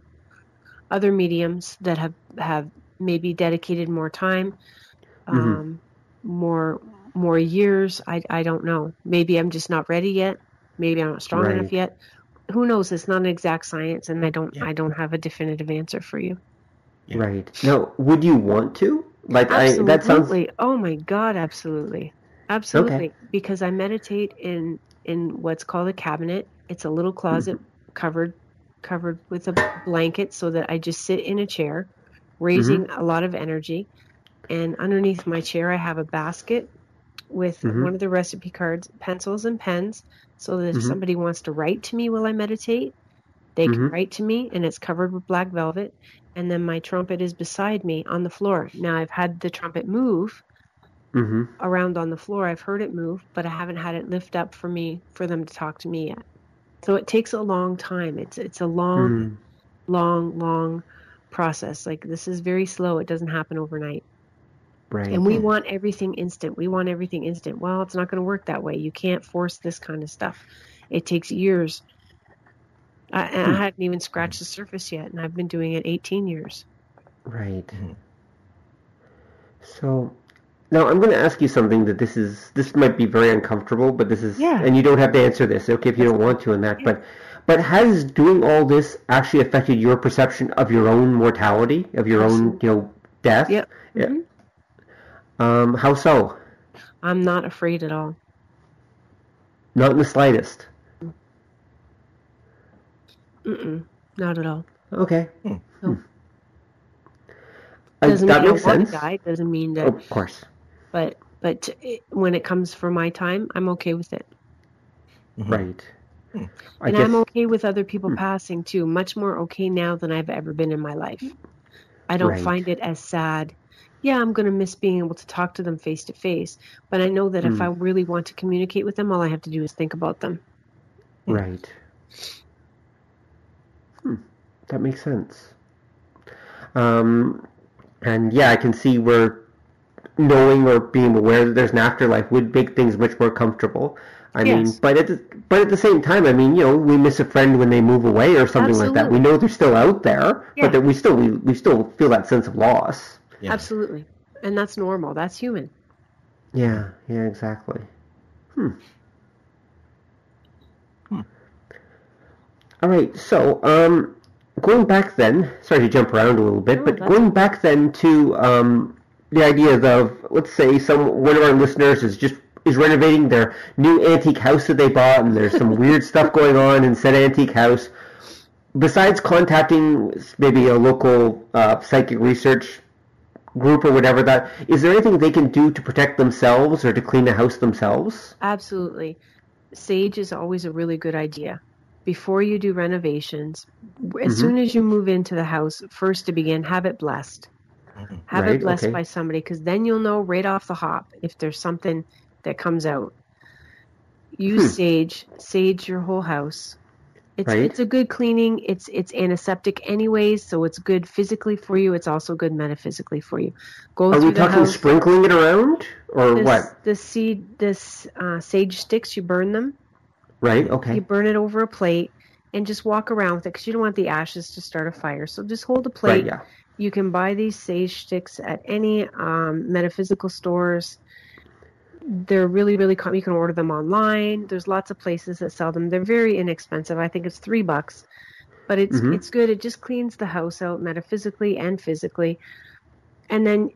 Other mediums that have have maybe dedicated more time, Mhm. um, more more years. I I don't know. Maybe I'm just not ready yet. Maybe I'm not strong Right. enough yet. Who knows? It's not an exact science, and I don't Yeah. I don't have a definitive answer for you. Yeah. Right. Now, would you want to? Like, I, Absolutely. that sounds. Oh my God, absolutely, absolutely. Because I meditate in in what's called a cabinet. It's a little closet covered covered with a blanket, so that I just sit in a chair, raising a lot of energy. And underneath my chair, I have a basket with Mhm. one of the recipe cards, pencils and pens, so that if Mhm. somebody wants to write to me while I meditate, they can Mhm. write to me, and it's covered with black velvet. And then my trumpet is beside me on the floor. Now I've had the trumpet move hmm around on the floor. I've heard it move, but I haven't had it lift up for me for them to talk to me yet. So it takes a long time. It's it's a long, Mm, long, long process. Like this is very slow. It doesn't happen overnight. right. And we want everything instant. We want everything instant. Well, it's not going to work that way. You can't force this kind of stuff. It takes years. I, I hmm. hadn't even scratched the surface yet, and I've been doing it 18 years. Right. So now I'm going to ask you something that this is this might be very uncomfortable, but this is Yeah. and you don't have to answer this, okay, if you don't want to in that, but but has doing all this actually affected your perception of your own mortality, of your own, you know, death? Yep. Yeah. Mhm. Um, how so? I'm not afraid at all. Not in the slightest. Mm-mm, not at all. Okay. Hmm. No. Uh, Doesn't that mean I makes want sense. to die. Doesn't mean Oh, that. of course. But but it, when it comes for my time, I'm okay with it, Mhm. Right. Hmm. I and guess I'm okay with other people Hmm. passing too. Much more okay now than I've ever been in my life. I don't Right. find it as sad. Yeah, I'm going to miss being able to talk to them face to face, but I know that if Hmm. I really want to communicate with them, all I have to do is think about them. Right. Hmm. That makes sense. Um, and yeah, I can see where knowing or being aware that there's an afterlife would make things much more comfortable. I mean, but at the, but at the same time, I mean, you know, we miss a friend when they move away or something like that. We know they're still out there, Yeah. but that we still we, we still feel that sense of loss. Yeah. Absolutely, and that's normal. That's human. Yeah, yeah, exactly. Hmm. Hmm. All right, so um, going back then, sorry to jump around a little bit, No, but that's going back then to um, the idea of let's say some one of our listeners is just is renovating their new antique house that they bought, and there's some weird stuff going on in said antique house. Besides contacting maybe a local uh, psychic research group or whatever that is there anything they can do to protect themselves or to clean the house themselves Absolutely. Sage is always a really good idea. Before you do renovations, as Mhm. soon as you move into the house, first to begin, have it blessed. Mhm. Have Right, it blessed okay. by somebody because then you'll know right off the hop if there's something that comes out. Use Hmm. sage, sage your whole house. It's Right. it's a good cleaning. It's it's antiseptic anyways, so it's good physically for you. It's also good metaphysically for you. Go Are we talking house. sprinkling it around or this, what? The seed, this uh, sage sticks, you burn them. Right. Okay. You burn it over a plate and just walk around with it because you don't want the ashes to start a fire. So just hold a plate. Right. Yeah. You can buy these sage sticks at any um, metaphysical stores. They're really, really com- you can order them online. There's lots of places that sell them. They're very inexpensive. I think it's three bucks, but it's Mhm. it's good. It just cleans the house out metaphysically and physically, and then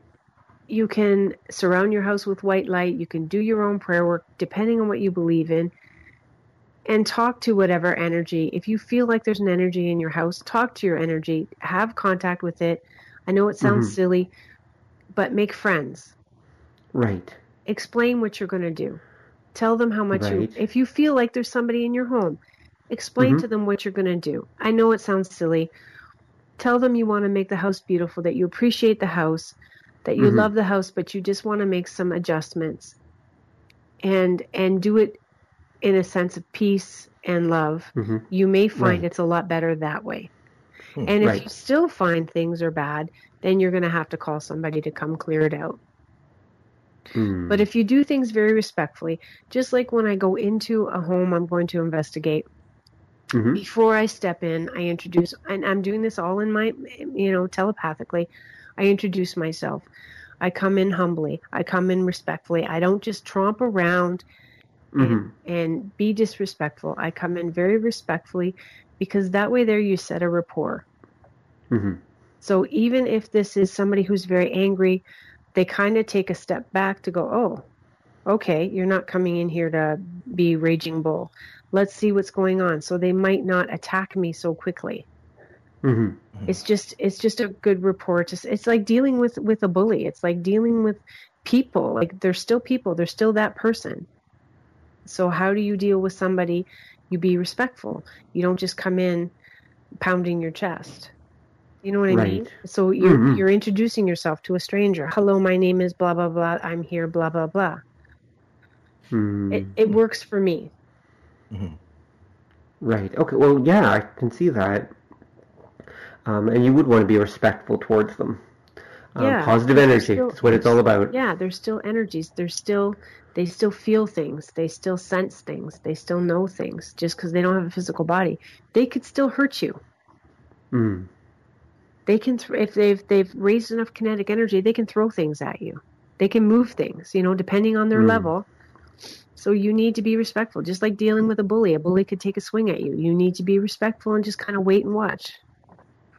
you can surround your house with white light. You can do your own prayer work depending on what you believe in, and talk to whatever energy. If you feel like there's an energy in your house, talk to your energy. Have contact with it. I know it sounds Mhm. silly, but make friends. Right. Explain what you're going to do. Tell them how much you. If you feel like there's somebody in your home, explain Mhm. to them what you're going to do. I know it sounds silly. Tell them you want to make the house beautiful, that you appreciate the house, that you Mhm. love the house, but you just want to make some adjustments. And and do it in a sense of peace and love. Mhm. You may find Right. it's a lot better that way. Hmm, And if right. you still find things are bad, then you're going to have to call somebody to come clear it out. Hmm. But if you do things very respectfully, just like when I go into a home I'm going to investigate, Mhm. before I step in, I introduce, and I'm doing this all in my, you know, telepathically. I introduce myself. I come in humbly. I come in respectfully. I don't just tromp around and, and be disrespectful. I come in very respectfully because that way there you set a rapport. Mhm. So even if this is somebody who's very angry, they kind of take a step back to go, oh, okay, you're not coming in here to be raging bull. Let's see what's going on. So they might not attack me so quickly. Mhm. It's just it's just a good report. Just it's like dealing with with a bully. It's like dealing with people. Like they're still people. They're still that person. So how do you deal with somebody? You be respectful. You don't just come in pounding your chest. You know what I mean? So you're Mhm. you're introducing yourself to a stranger. Hello, my name is blah blah blah. I'm here. Blah blah blah. Hmm. It it works for me. Right. Okay. Well, yeah, I can see that. Um, and you would want to be respectful towards them. Um, Yeah, Positive energy. still- That's what it's all about. Yeah, there's still energies. There's still they still feel things. They still sense things. They still know things. Just because they don't have a physical body, they could still hurt you. Mm. They can th- if they've they've raised enough kinetic energy, they can throw things at you. They can move things, you know, depending on their Mm. level. So you need to be respectful, just like dealing with a bully. A bully could take a swing at you. You need to be respectful and just kind of wait and watch.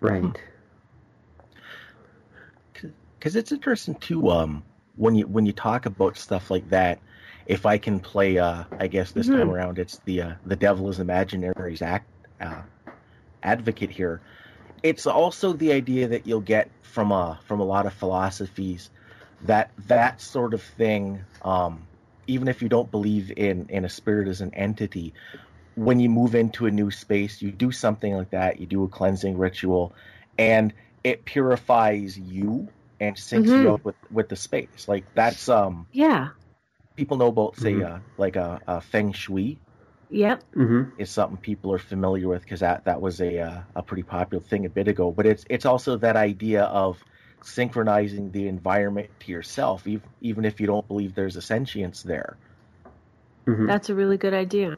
Right. because it's interesting too um when you when you talk about stuff like that if i can play uh i guess this time Mhm. around it's the uh, the devil is imaginaries act uh, advocate here it's also the idea that you'll get from uh from a lot of philosophies that that sort of thing um even if you don't believe in in a spirit as an entity when you move into a new space you do something like that you do a cleansing ritual and it purifies you and syncs Mhm. you up with with the space like that's um Yeah. people know about say Mhm. uh like a, a feng shui Yep. hmm is something people are familiar with because that that was a uh, a pretty popular thing a bit ago. But it's it's also that idea of synchronizing the environment to yourself, even even if you don't believe there's a sentience there, hmm That's a really good idea.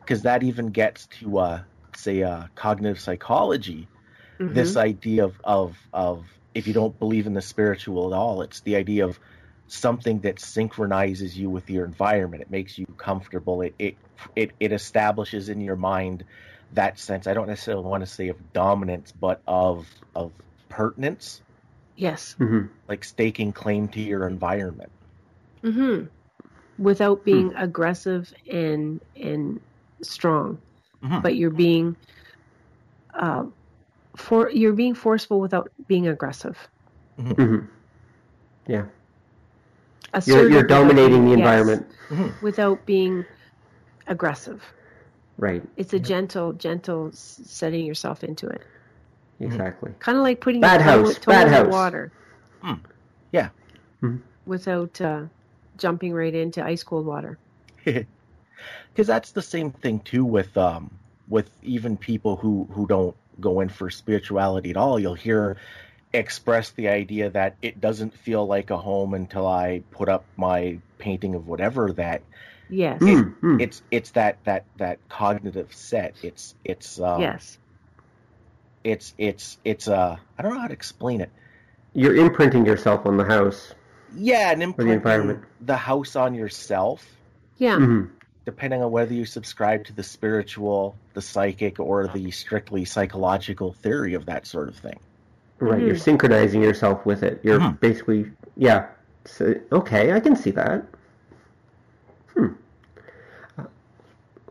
because that even gets to uh, say uh, cognitive psychology. Mhm. This idea of, of of if you don't believe in the spiritual at all, it's the idea of something that synchronizes you with your environment. It makes you comfortable. It it it, it establishes in your mind that sense. I don't necessarily want to say of dominance, but of of pertinence, Yes. hmm like staking claim to your environment. hmm Without being aggressive and and strong, Mhm. but you're being uh, for you're being forceful without being aggressive. hmm Yeah. You're, you're without dominating the yes, environment. without being aggressive. Right. It's a gentle, gentle setting yourself into it. Exactly. Kind of like putting Bad your toe, house, toe bad in house. water. Hmm. Yeah. Mhm. Without uh, jumping right into ice cold water. because that's the same thing too with um with even people who who don't go in for spirituality at all, you'll hear express the idea that it doesn't feel like a home until I put up my painting of whatever that Yes. Mm, mm. it's it's that that that cognitive set it's it's um, yes. it's it's it's uh I don't know how to explain it You're imprinting yourself on the house. yeah and imprinting environment. the house on yourself Yeah. hmm depending on whether you subscribe to the spiritual the psychic or the strictly psychological theory of that sort of thing Right, you're Mhm. synchronizing yourself with it. You're Mhm. basically, yeah. So, okay, I can see that. Hmm. Uh,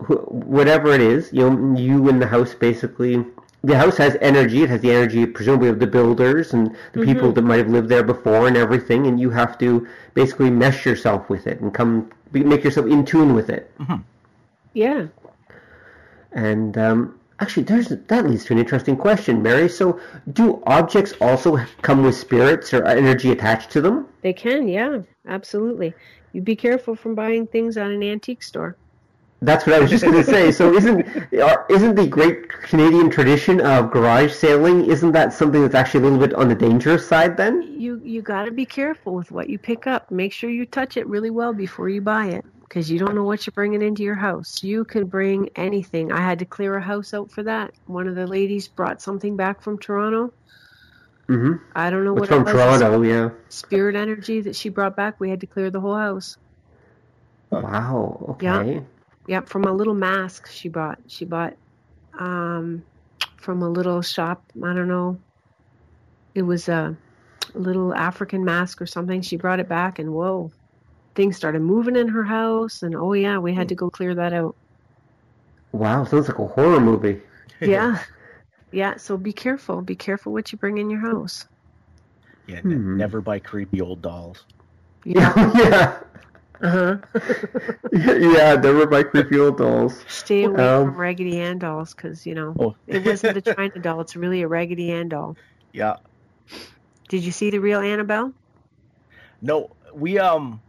wh- Whatever it is, you know, you in the house basically. The house has energy. It has the energy, presumably, of the builders and the people that might have lived there before and everything. And you have to basically mesh yourself with it and come make yourself in tune with it. Yeah. And um, actually, there's that leads to an interesting question, Mary. So, do objects also come with spirits or energy attached to them? They can. Yeah. Absolutely. You be careful from buying things at an antique store. That's what I was just going to say. So, isn't isn't the great Canadian tradition of garage sailing? Isn't that something that's actually a little bit on the dangerous side? Then, You you got to be careful with what you pick up. Make sure you touch it really well before you buy it because you don't know what you're bringing into your house. You could bring anything. I had to clear a house out for that. One of the ladies brought something back from Toronto. mm-hmm. I don't know It's what from it was. Toronto, yeah. Spirit energy that she brought back. We had to clear the whole house. Wow. Okay. Yep, from a little mask she bought. She bought um, from a little shop. I don't know. It was a little African mask or something. She brought it back, and whoa, things started moving in her house. And oh yeah, we had to go clear that out. Wow. Sounds like a horror movie. Yeah, yeah. So be careful. Be careful what you bring in your house. yeah ne- Hmm. never buy creepy old dolls Yeah. yeah. Uh huh. yeah. Never buy creepy old dolls. Stay away Um, from Raggedy Ann dolls because you know oh it wasn't the China doll. It's really a Raggedy Ann doll. yeah Did you see the real Annabelle? No, we um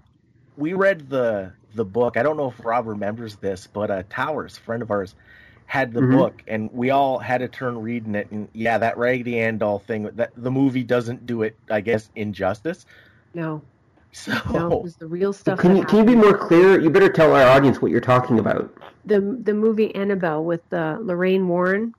we read the the book. I don't know if Rob remembers this, but uh Towers, a friend of ours, had the Mhm. book and we all had a turn reading it and yeah, that Raggedy Ann doll thing that the movie doesn't do it, I guess, injustice. No, So no, it the real stuff. Can that you can you be more clear? You better tell our audience what you're talking about. the the movie Annabelle with uh, Lorraine Warren.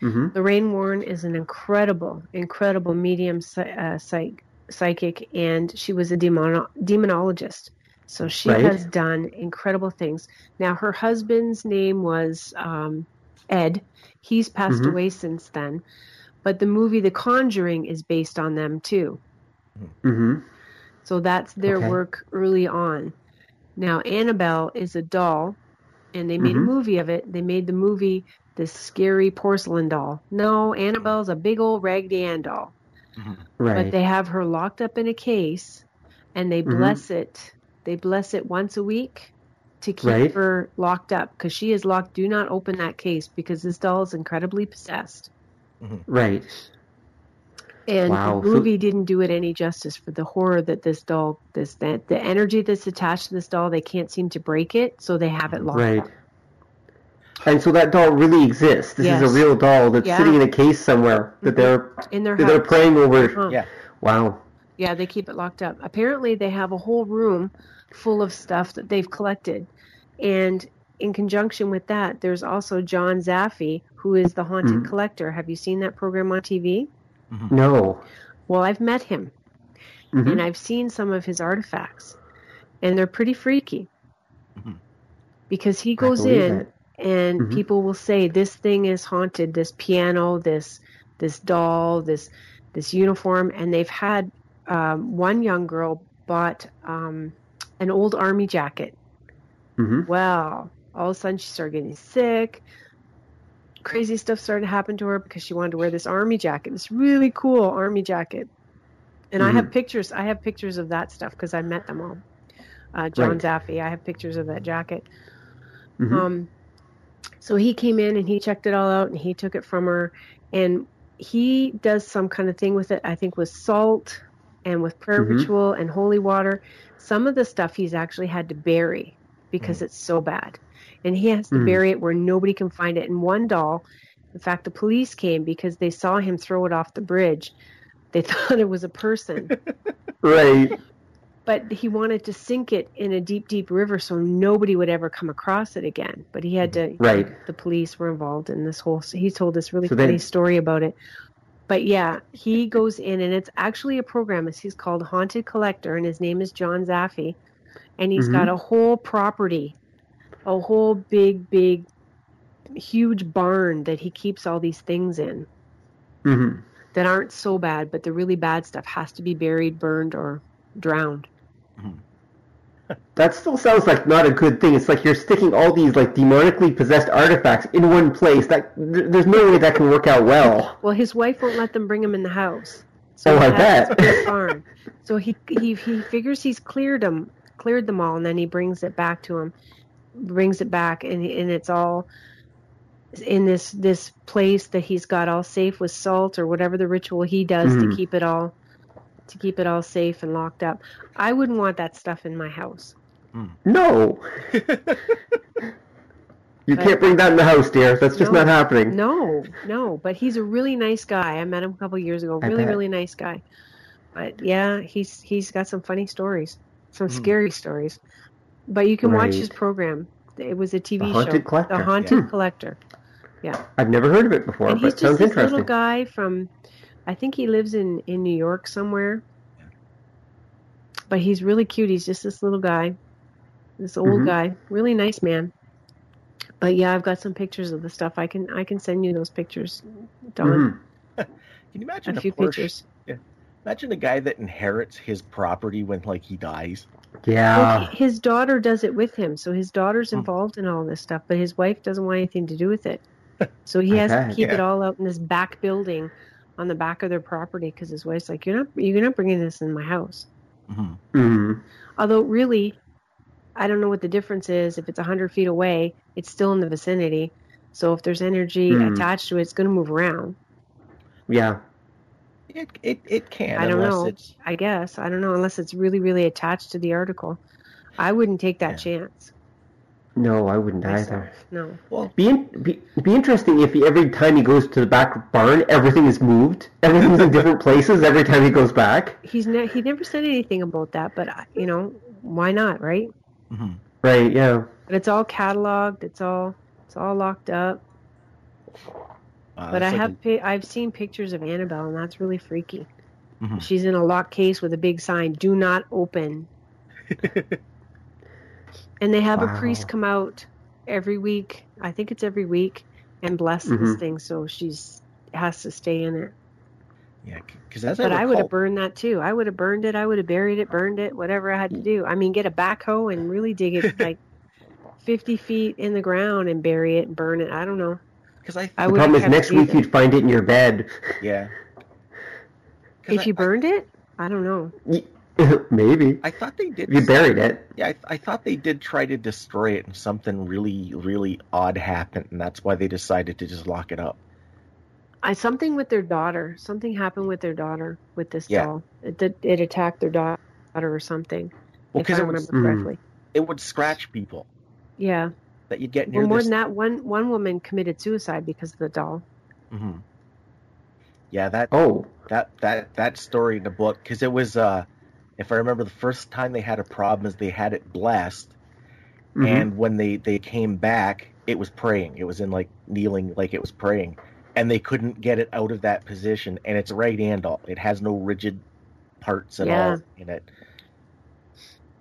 hmm Lorraine Warren is an incredible, incredible medium psy- uh, psych, psychic, and she was a demon, demonologist. So she Right. has done incredible things. Now her husband's name was um, Ed. He's passed Mhm. away since then, but the movie The Conjuring is based on them too. hmm So that's their Okay. work early on. Now, Annabelle is a doll, and they made Mhm. a movie of it. They made the movie this scary porcelain doll. No, Annabelle's a big old Raggedy Ann doll, Right. but they have her locked up in a case, and they Mhm. bless it. They bless it once a week to keep Right. her locked up because she is locked. Do not open that case because this doll is incredibly possessed. right. And Wow, the so- movie didn't do it any justice for the horror that this doll, this that the energy that's attached to this doll, they can't seem to break it, so they have it locked Right. up. And so that doll really exists. This is a real doll that's Yeah. sitting in a case somewhere that Mhm. they're in their that they're praying over. Huh. Yeah. Wow. Yeah, they keep it locked up. Apparently, they have a whole room full of stuff that they've collected, and in conjunction with that, there's also John Zaffis, who is the haunted Mhm. collector. Have you seen that program on TV? No. Well, I've met him. Mhm. and I've seen some of his artifacts, and they're pretty freaky. Mhm. Because he goes in, that. And Mhm. people will say, "This thing is haunted. This piano, this this doll, this this uniform," and they've had um, one young girl bought um, an old army jacket. Mhm. Well, all of a sudden she started getting sick. Crazy stuff started to happen to her because she wanted to wear this army jacket, this really cool army jacket. And I have pictures. I have pictures of that stuff because I met them all. Uh, John Right. Zaffis. I have pictures of that jacket. Mhm. Um, so he came in and he checked it all out and he took it from her and he does some kind of thing with it. I think with salt and with prayer Mhm. ritual and holy water. Some of the stuff he's actually had to bury because it's so bad. and he has to Hmm. bury it where nobody can find it. And one doll, in fact, the police came because they saw him throw it off the bridge. They thought it was a person, right. But he wanted to sink it in a deep, deep river so nobody would ever come across it again. But he had to. Right. The police were involved in this whole. He told this really So then- funny story about it. But yeah, he goes in, and it's actually a program. He's called Haunted Collector, and his name is John Zaffis, and he's Mhm. got a whole property, a whole big, big, huge barn that he keeps all these things in hmm that aren't so bad, but the really bad stuff has to be buried, burned, or drowned. That still sounds like not a good thing. It's like you're sticking all these like demonically possessed artifacts in one place. That th- there's no way that can work out well. Well, his wife won't let them bring him in the house. So Oh, I bet. farm. So he he he figures he's cleared them, cleared them all, and then he brings it back to him, brings it back, and and it's all in this this place that he's got all safe with salt or whatever the ritual he does Mhm. to keep it all to keep it all safe and locked up. I wouldn't want that stuff in my house. No. You But- can't bring that in the house, dear. That's just No. not happening. No, no, but he's a really nice guy. I met him a couple years ago. I Really, bet. really nice guy. But yeah, he's he's got some funny stories, some Hmm. scary stories. But you can watch his program. It was a TV The show, Collector. The Haunted Yeah. Collector. Yeah, I've never heard of it before, and he's but just sounds this interesting. little guy from, I think he lives in in New York somewhere. But he's really cute. He's just this little guy, this old Mhm. guy, really nice man. But yeah, I've got some pictures of the stuff. I can I can send you those pictures, Don. Mhm. Can you imagine A a, few Porsche? pictures. Imagine a guy that inherits his property when like he dies. Yeah. Well, his daughter does it with him, so his daughter's Hmm. involved in all this stuff, but his wife doesn't want anything to do with it. So he I has to bet. keep it all out in this back building on the back of their property because his wife's like, "You're not, you're not bringing this in my house." Mhm. Mhm. Although, really, I don't know what the difference is. If it's hundred feet away, it's still in the vicinity. So if there's energy Hmm. attached to it, it's going to move around. Yeah. It it it can. I don't know. It's, I guess I don't know unless it's really, really attached to the article. I wouldn't take that chance. No, I wouldn't myself. either. No. well, Be, in, be be interesting if he, every time he goes to the back barn, everything is moved. Everything's in different places every time he goes back. he's ne- he never said anything about that, but I- you know, why not, right? mhm. Right. Yeah. But it's all cataloged. It's all it's all locked up. Uh, but I like have pi- I've seen pictures of Annabelle, and that's really freaky. Mhm. She's in a locked case with a big sign, "Do not open." and they have a priest come out every week. I think it's every week, and bless this Mhm. thing, so she's has to stay in it. yeah, because that's. I But I would have burned that too. I would have burned it. I would have buried it, burned it, whatever I had to do. I mean, get a backhoe and really dig it like 50 feet in the ground and bury it and burn it. I don't know. Because I, I The would problem is next kept it week you'd find it in your bed. Yeah. If I- you burned it, I don't know. Maybe. I, I thought they did. If you buried it. Yeah, I, I thought they did try to destroy it, and something really, really odd happened, and that's why they decided to just lock it up. I something with their daughter. Something happened with their daughter with this Yeah. doll. It, did- it attacked their daughter or something. Well, because I it, was- remember Mm. correctly. it would scratch people Yeah. that you'd get near Well, more this. than that, one one woman committed suicide because of the doll. Mhm. Yeah, that Oh. that that that story in the book because it was uh if i remember the first time they had a problem is they had it blessed Mhm. and when they they came back it was praying it was in like kneeling like it was praying and they couldn't get it out of that position and it's right handle it has no rigid parts at Yeah. all in it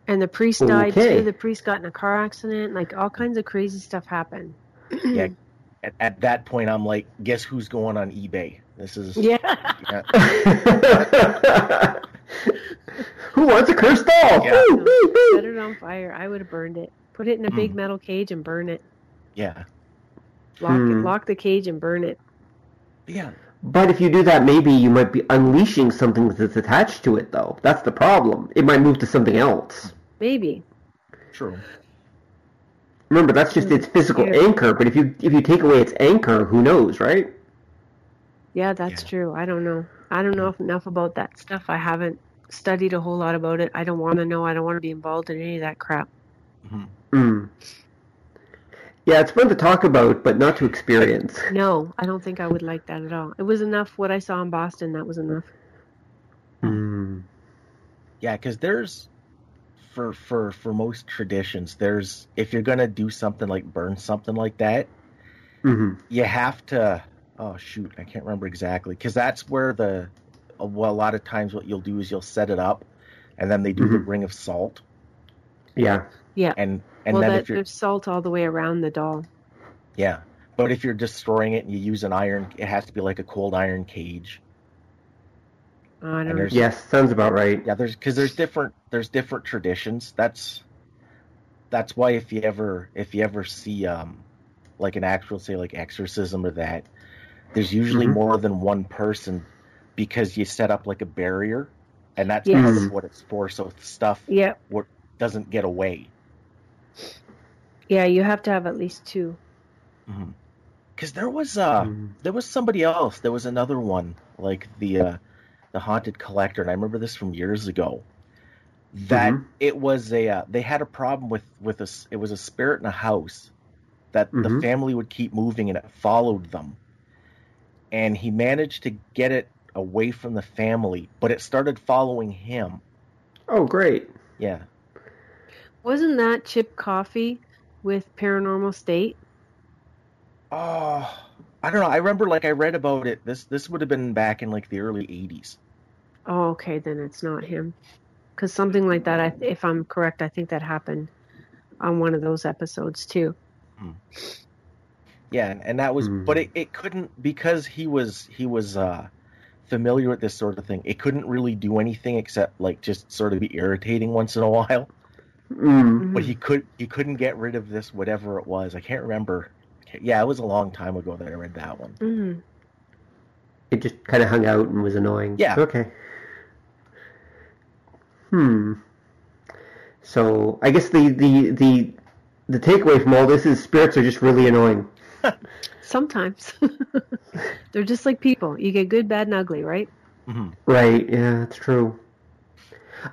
And the priest died Okay. too. The priest got in a car accident. Like all kinds of crazy stuff happened. yeah at, at that point i'm like guess who's going on ebay this is Yeah. yeah. Who wants a cursed doll? Yeah. Woo, woo, woo. Set it on fire. I would have burned it. Put it in a big Mm. metal cage and burn it. yeah Lock it, Hmm. lock the cage and burn it. yeah But if you do that, maybe you might be unleashing something that's attached to it, though. That's the problem. It might move to something else. Maybe. true Remember, that's just its physical Yeah. anchor. But if you if you take away its anchor, who knows, right? Yeah, that's Yeah. true. I don't know. I don't know enough about that stuff. I haven't studied a whole lot about it. I don't want to know. I don't want to be involved in any of that crap. Mhm. Mm. Yeah, it's fun to talk about, but not to experience. No, I don't think I would like that at all. It was enough what I saw in Boston. That was enough. Hmm. Yeah, because there's for for for most traditions, there's if you're gonna do something like burn something like that, hmm you have to. Oh shoot, I can't remember exactly because that's where the well a lot of times what you'll do is you'll set it up, and then they do the Mhm. ring of salt, Yeah. Yeah. and and well, then that, if you're there's salt all the way around the doll. yeah, but if you're destroying it and you use an iron, it has to be like a cold iron cage. I don't know. there's- Yes, sounds about right. Yeah, there's because there's different there's different traditions. That's that's why if you ever if you ever see um like an actual say like exorcism or that, there's usually Mhm. more than one person because you set up like a barrier, and that's Yes. part of what it's for. So stuff Yeah, doesn't get away. yeah. You have to have at least two. Because there was uh Mhm. there was somebody else. There was another one like the uh the haunted collector, and I remember this from years ago. That Mhm. it was a uh, they had a problem with with a s- it was a spirit in a house that the Mhm. family would keep moving and it followed them, and he managed to get it away from the family, but it started following him. Oh, great. Yeah, Wasn't that Chip Coffey with Paranormal State? oh, I don't know. I remember like I read about it. This this would have been back in like the early '80s. Oh, okay, then it's not him. Because something like that, I, if I'm correct, I think that happened on one of those episodes too. Yeah, and, and that was, Hmm. but it, it couldn't because he was he was uh, familiar with this sort of thing. It couldn't really do anything except like just sort of be irritating once in a while. Mm. But he could he couldn't get rid of this whatever it was. I can't remember. Yeah, it was a long time ago that I read that one. hmm It just kind of hung out and was annoying. Yeah. Okay. Hmm. So I guess the the the the takeaway from all this is spirits are just really annoying. Sometimes they're just like people. You get good, bad, and ugly, right? hmm Right. Yeah, that's true.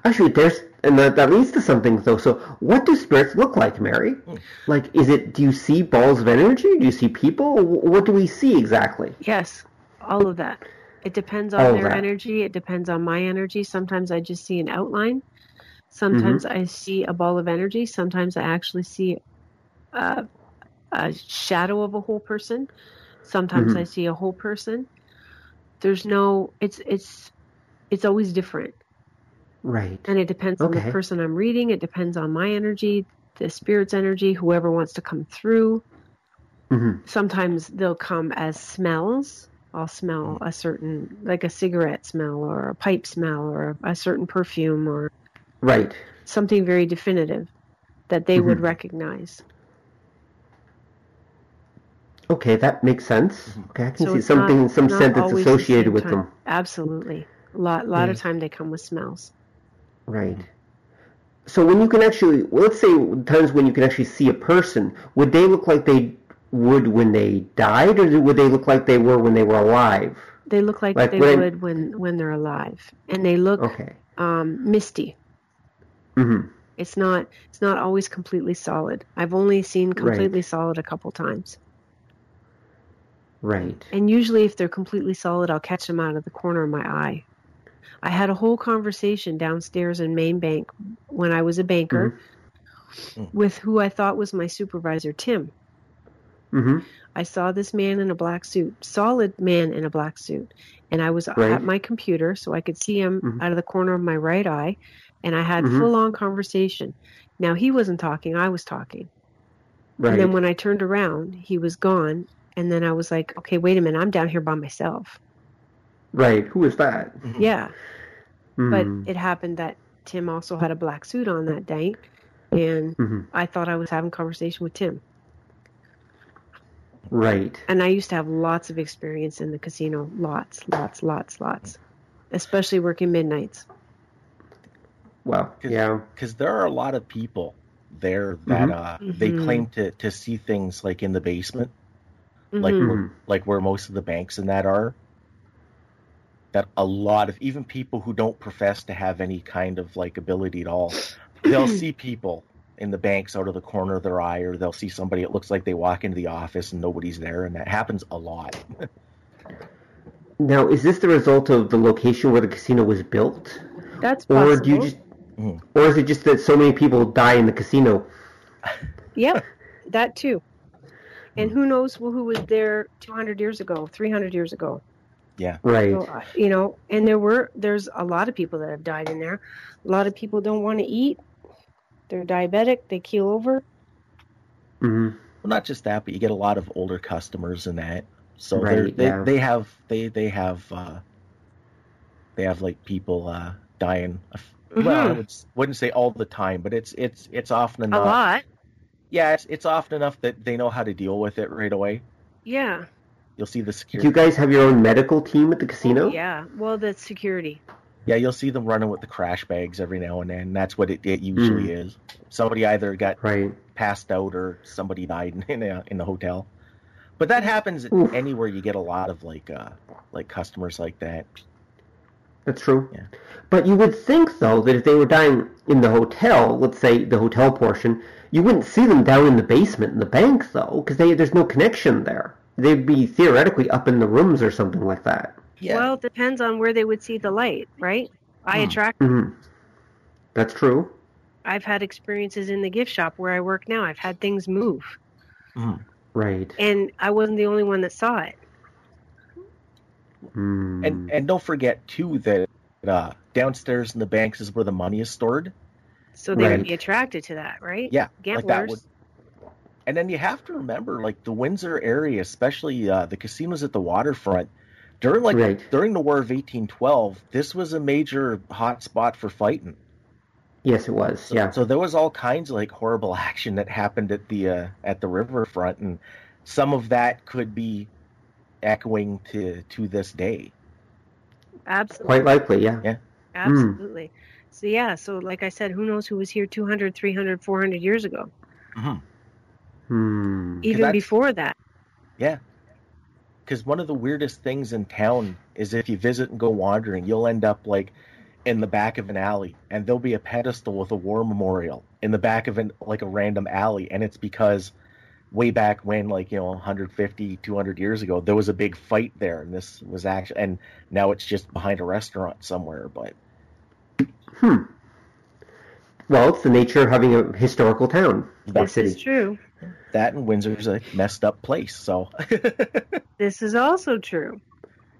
Actually, there's and that, that leads to something though. So, what do spirits look like, Mary? Like, is it? Do you see balls of energy? Do you see people? What do we see exactly? Yes, all of that. It depends on All their energy. It depends on my energy. Sometimes I just see an outline. Sometimes Mm-hmm. I see a ball of energy. Sometimes I actually see a, a shadow of a whole person. Sometimes Mhm. I see a whole person. There's no. It's it's it's always different, Right. and it depends on the person I'm reading. It depends on my energy, the spirit's energy, whoever wants to come through hmm sometimes they'll come as smells. I'll smell a certain, like a cigarette smell or a pipe smell or a certain perfume or Right. something very definitive that they would Mhm. recognize. Okay, that makes sense. Okay, I can So see something, not- some not scent that's always the associated with time. them. Absolutely. A lot, lot of time they come with smells. Right. So when you can actually, well, let's say times when you can actually see a person, would they look like they would when they died, or would they look like they were when they were alive? They look like, Like they when- would when when they're alive, and they look Okay. um, misty. hmm It's not it's not always completely solid. I've only seen completely solid a couple times. Right. And usually, if they're completely solid, I'll catch them out of the corner of my eye. I had a whole conversation downstairs in Main Bank when I was a banker Mhm. with who I thought was my supervisor, Tim. Mm-hmm. I saw this man in a black suit, solid man in a black suit, and I was Right. at my computer so I could see him Mhm. out of the corner of my right eye, and I had Mhm. full on conversation. Now he wasn't talking, I was talking. Right. And then when I turned around, he was gone, and then I was like, okay, wait a minute, I'm down here by myself. right. Who is that? Yeah. Mm. But it happened that Tim also had a black suit on that day, and hmm I thought I was having conversation with Tim. Right. And I used to have lots of experience in the casino, lots, lots, lots, lots, especially working midnights. Well, 'Cause- yeah. Because there are a lot of people there that Mhm. uh, they Mhm. claim to to see things like in the basement, like Mhm. where, like where most of the banks in that are. That a lot of even people who don't profess to have any kind of like ability at all, they'll see people in the banks out of the corner of their eye, or they'll see somebody. It looks like they walk into the office and nobody's there, and that happens a lot. Now, is this the result of the location where the casino was built, That's possible. or do you just, Mhm. or is it just that so many people die in the casino? Yep, that too. And who knows who was there 200 years ago, 300 years ago? Yeah. Right. So, uh, you know, and there were there's a lot of people that have died in there. A lot of people don't want to eat. They're diabetic. They keel over. hmm Well, not just that, but you get a lot of older customers in that. So Right, they're they yeah. they have they they have uh, they have like people uh, dying. Well, I would, wouldn't say all the time, but it's it's it's often A enough. lot. Yeah, it's it's often enough that they know how to deal with it right away. Yeah. You'll see the security. Do security. you guys have your own medical team at the casino? Yeah. Well, the security. Yeah, you'll see them running with the crash bags every now and then. That's what it, it usually is. Somebody either got Right. passed out or somebody died in a, in the hotel. But that happens Oof. anywhere you get a lot of like uh like customers like that. That's true. Yeah. But you would think, though, that if they were dying in the hotel, let's say the hotel portion, you wouldn't see them down in the basement in the bank, though, because there's no connection there. They'd be theoretically up in the rooms or something like that. Yeah. Well, it depends on where they would see the light, right? I Hmm. attract. hmm That's true. I've had experiences in the gift shop where I work now. I've had things move, Mhm. Right. and I wasn't the only one that saw it. Mm. And and don't forget too that uh, downstairs in the banks is where the money is stored. So they Right. would be attracted to that, right? Yeah, Gamblers. like that would. And then you have to remember, like the Windsor area, especially uh, the casinos at the waterfront, during like Right. during the War of 1812, this was a major hot spot for fighting. yes, it was. So, yeah. so there was all kinds of like horrible action that happened at the uh, at the riverfront, and some of that could be echoing to to this day. Absolutely. Quite likely, yeah. Yeah. Absolutely. So yeah, so like I said, who knows who was here 200, 300, 400 years ago, Hmm. even before that. Yeah. Because one of the weirdest things in town is if you visit and go wandering, you'll end up like in the back of an alley, and there'll be a pedestal with a war memorial in the back of an like a random alley, and it's because way back when, like you know, 150, 200 years ago, there was a big fight there, and this was actually, and now it's just behind a restaurant somewhere. But Hmm. Well, it's the nature of having a historical town, That's city. True. that and Windsor's a messed up place, so This is also true.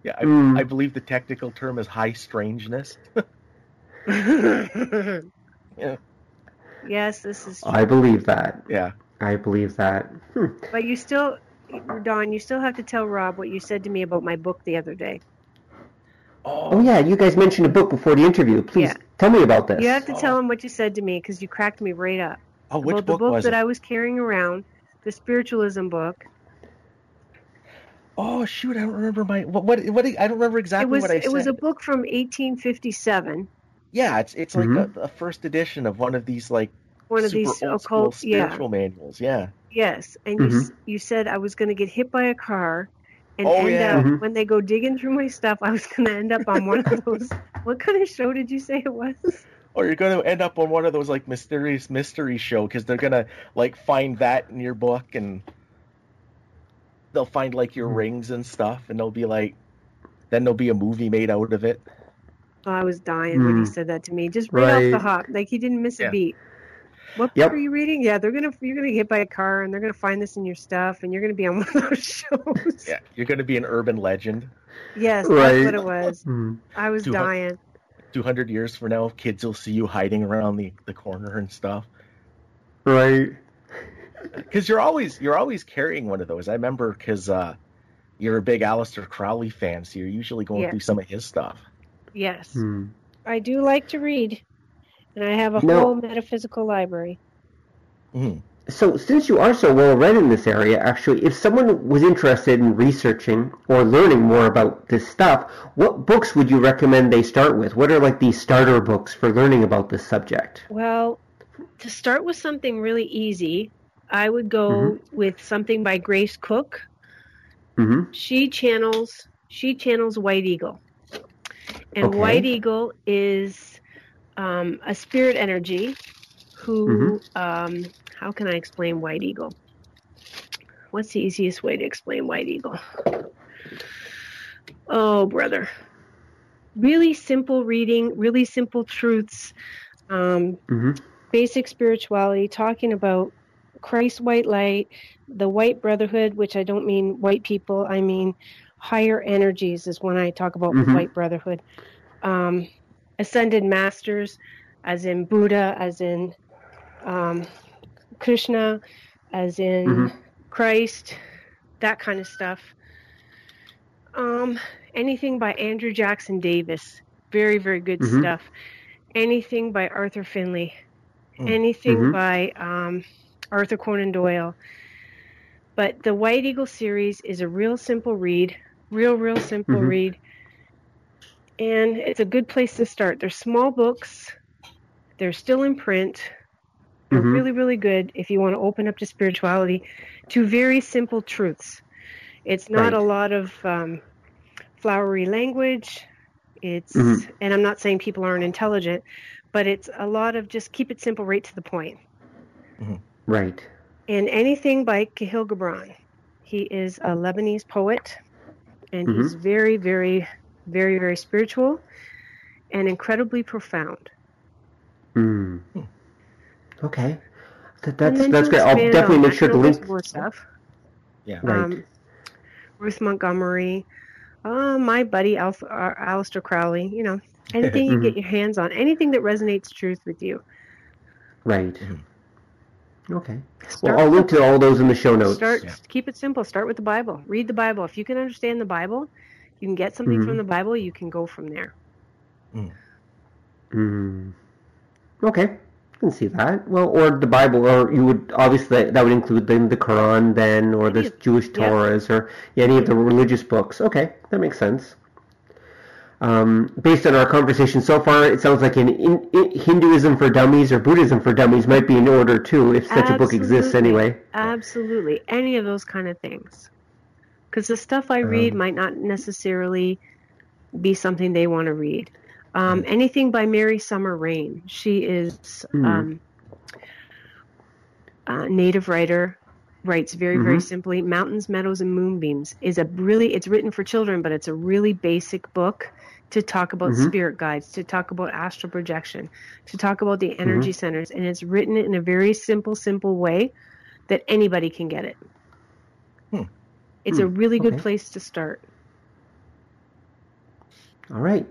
yeah, I, Hmm. I believe the technical term is high strangeness. Yeah. Yes, this is true. I believe that. Yeah. I believe that. Hmm. But you still, Don, you still have to tell Rob what you said to me about my book the other day. Oh yeah, you guys mentioned a book before the interview. Please Yeah. tell me about this. You have to tell him what you said to me because you cracked me right up. Oh, which about book the book was that it? I was carrying around, the spiritualism book. Oh shoot, I don't remember my what what, what I don't remember exactly it was what I it said. It was a book from 1857. yeah, it's it's like Mhm. a, a first edition of one of these like One of these old occult, school yeah, spiritual manuals. Yeah. yes. And you s you said I was going to get hit by a car, and Oh, end yeah. up Mhm. when they go digging through my stuff, I was going to end up on one of those. what kind of show did you say it was? Or you're gonna end up on one of those like mysterious mystery show because they're gonna like find that in your book and they'll find like your Hmm. rings and stuff and they'll be like, then there'll be a movie made out of it. Oh, I was dying when he Hmm. said that to me, just right, off the Right. hop. Like he didn't miss Yeah. a beat. What Yep. book are you reading? Yeah, they're gonna you're gonna get hit by a car and they're gonna find this in your stuff and you're gonna be on one of those shows. Yeah, you're gonna be an urban legend. Yes, Right. that's what it was. Hmm. I was Two hun- dying. Two hundred years from now, kids will see you hiding around the, the corner and stuff. Right. Because you're always you're always carrying one of those. I remember because uh, you're a big Aleister Crowley fan, so you're usually going Yeah. through some of his stuff. Yes. Hmm. I do like to read. And I have a No. whole metaphysical library. Mhm. So, since you are so well read in this area, actually, if someone was interested in researching or learning more about this stuff, what books would you recommend they start with? What are like the starter books for learning about this subject? Well, to start with something really easy, I would go Mm-hmm. with something by Grace Cooke. hmm She channels she channels White Eagle. And Okay. White Eagle is um, a spirit energy who, um, how can I explain White Eagle? What's the easiest way to explain White Eagle? Oh, brother. Really simple reading, really simple truths, um, hmm basic spirituality, talking about Christ white light, the white brotherhood, which I don't mean white people, I mean higher energies is when I talk about Mhm. white brotherhood. Um, ascended masters, as in Buddha, as in um, Krishna, as in Mhm. Christ, that kind of stuff. Um, anything by Andrew Jackson Davis, very, very good Mhm. stuff. Anything by Arthur Findlay, Mm. anything Mhm. by um, Arthur Conan Doyle. But the White Eagle series is a real simple read, real, real simple Mhm. read. And it's a good place to start. They're small books, they're still in print. They're Mhm. really, really good if you want to open up to spirituality, to very simple truths. It's not Right. a lot of um, flowery language. It's, Mhm. and I'm not saying people aren't intelligent, but it's a lot of just keep it simple, right to the point. Right. And anything by Kahlil Gibran. He is a Lebanese poet, and he's very, very, very, very spiritual and incredibly profound. Mm. Okay. That, that's then that's great. I'll definitely make sure you to link. more stuff. Yeah. Right. Um, Ruth Montgomery, uh, my buddy Alf, uh, Aleister Crowley. You know, anything you Mhm. get your hands on, anything that resonates truth with you. Right. Mhm. Okay. Start Well, I'll link to all those in the show notes. Start. Yeah. Keep it simple. Start with the Bible. Read the Bible. If you can understand the Bible, you can get something Mhm. from the Bible. You can go from there. Mm. Okay, I can see that. Well, or the Bible, or you would obviously that would include then the Quran, then, or the Any of- Jewish yeah. Torahs, or yeah, any of the religious books. Okay, that makes sense. Um, based on our conversation so far, it sounds like in, in, in Hinduism for Dummies or Buddhism for Dummies might be in order too, if such a book exists anyway. Absolutely. Any of those kind of things. Because the stuff I read Um, might not necessarily be something they want to read. Um, anything by Mary Summer Rain. She is Hmm. um, a native writer, writes very, very Mhm. simply. Mountains, Meadows, and Moonbeams is a really, it's written for children, but it's a really basic book to talk about Mhm. spirit guides, to talk about astral projection, to talk about the energy centers. And it's written in a very simple, simple way that anybody can get it. It's a Hmm. really good Okay. place to start. All right,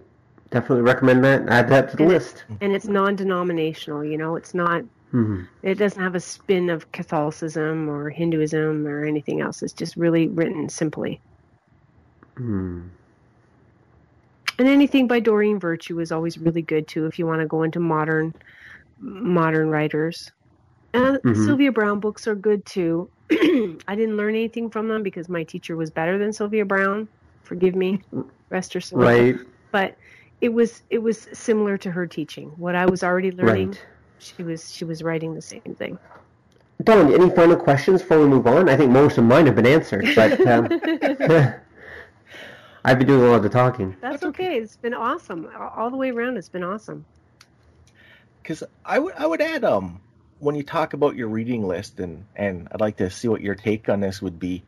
definitely recommend that. Add that to the And it- list. And it's non denominational, you know, it's not, hmm it doesn't have a spin of Catholicism or Hinduism or anything else. It's just really written simply. Hmm. And anything by Doreen Virtue is always really good too if you want to go into modern modern writers. And Mhm. Sylvia Brown books are good too. I didn't learn anything from them because my teacher was better than Sylvia Brown. Forgive me, rest her soul. Right, But it was it was similar to her teaching. What I was already learning, right. she was she was writing the same thing. Don, any final questions before we move on? I think most of mine have been answered, but um, I've been doing a lot of the talking. That's okay. It's been awesome all all the way around. It's been awesome. Because I would I would add um when you talk about your reading list and and I'd like to see what your take on this would be.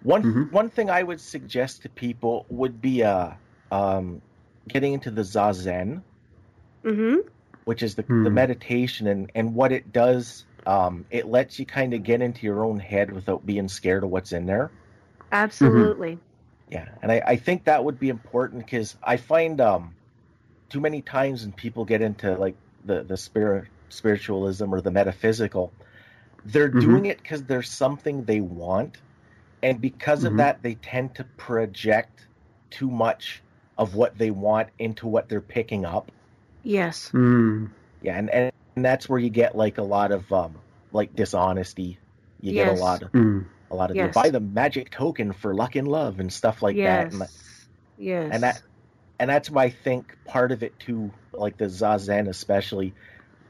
One Mhm. one thing I would suggest to people would be uh um getting into the zazen, hmm which is the Hmm. the meditation and and what it does. Um, it lets you kind of get into your own head without being scared of what's in there. Absolutely. Yeah, and I, I think that would be important because I find um too many times when people get into like the the spirit spiritualism or the metaphysical, they're Mhm. doing it because there's something they want, and because Mhm. of that, they tend to project too much of what they want into what they're picking up. Yes. Hmm. Yeah, and and, and that's where you get like a lot of um like dishonesty. You get a lot of Hmm. a lot of Yes. buy the magic token for luck and love and stuff like that. yes. And yes. and that and that's why I think part of it too, like the zazen especially,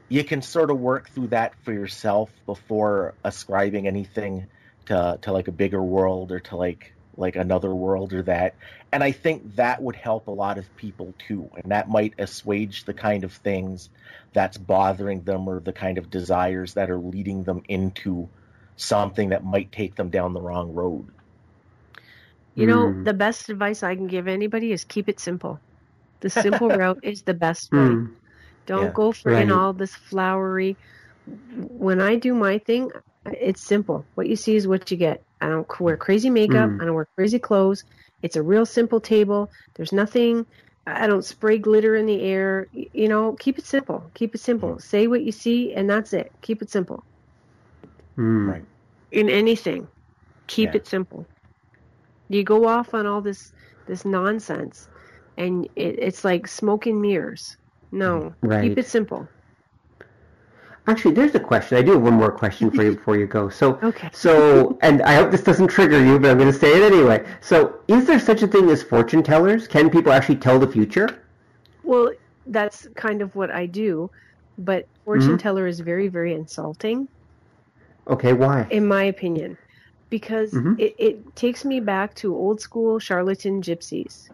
you can sort of work through that for yourself before ascribing anything to to like a bigger world or to like like another world or that. And I think that would help a lot of people too. And that might assuage the kind of things that's bothering them or the kind of desires that are leading them into something that might take them down the wrong road. You know, Mm. the best advice I can give anybody is keep it simple. The simple route is the best way. Mm. Don't Yeah. go for Right. all this flowery. When I do my thing, it's simple. What you see is what you get. I don't wear crazy makeup. Mm. I don't wear crazy clothes. It's a real simple table. There's nothing. I don't spray glitter in the air. You know, keep it simple. Keep it simple. Say what you see, and that's it. Keep it simple. Mm. Right. In anything, keep Yeah. it simple. You go off on all this this nonsense, and it, it's like smoke and mirrors. No, Right. keep it simple. Actually, there's a question. I do have one more question for you before you go. So, Okay. so, and I hope this doesn't trigger you, but I'm going to say it anyway. So, is there such a thing as fortune tellers? Can people actually tell the future? Well, that's kind of what I do, but fortune Mhm. teller is very, very insulting, Okay, why? in my opinion, because Mhm. it, it takes me back to old school charlatan gypsies.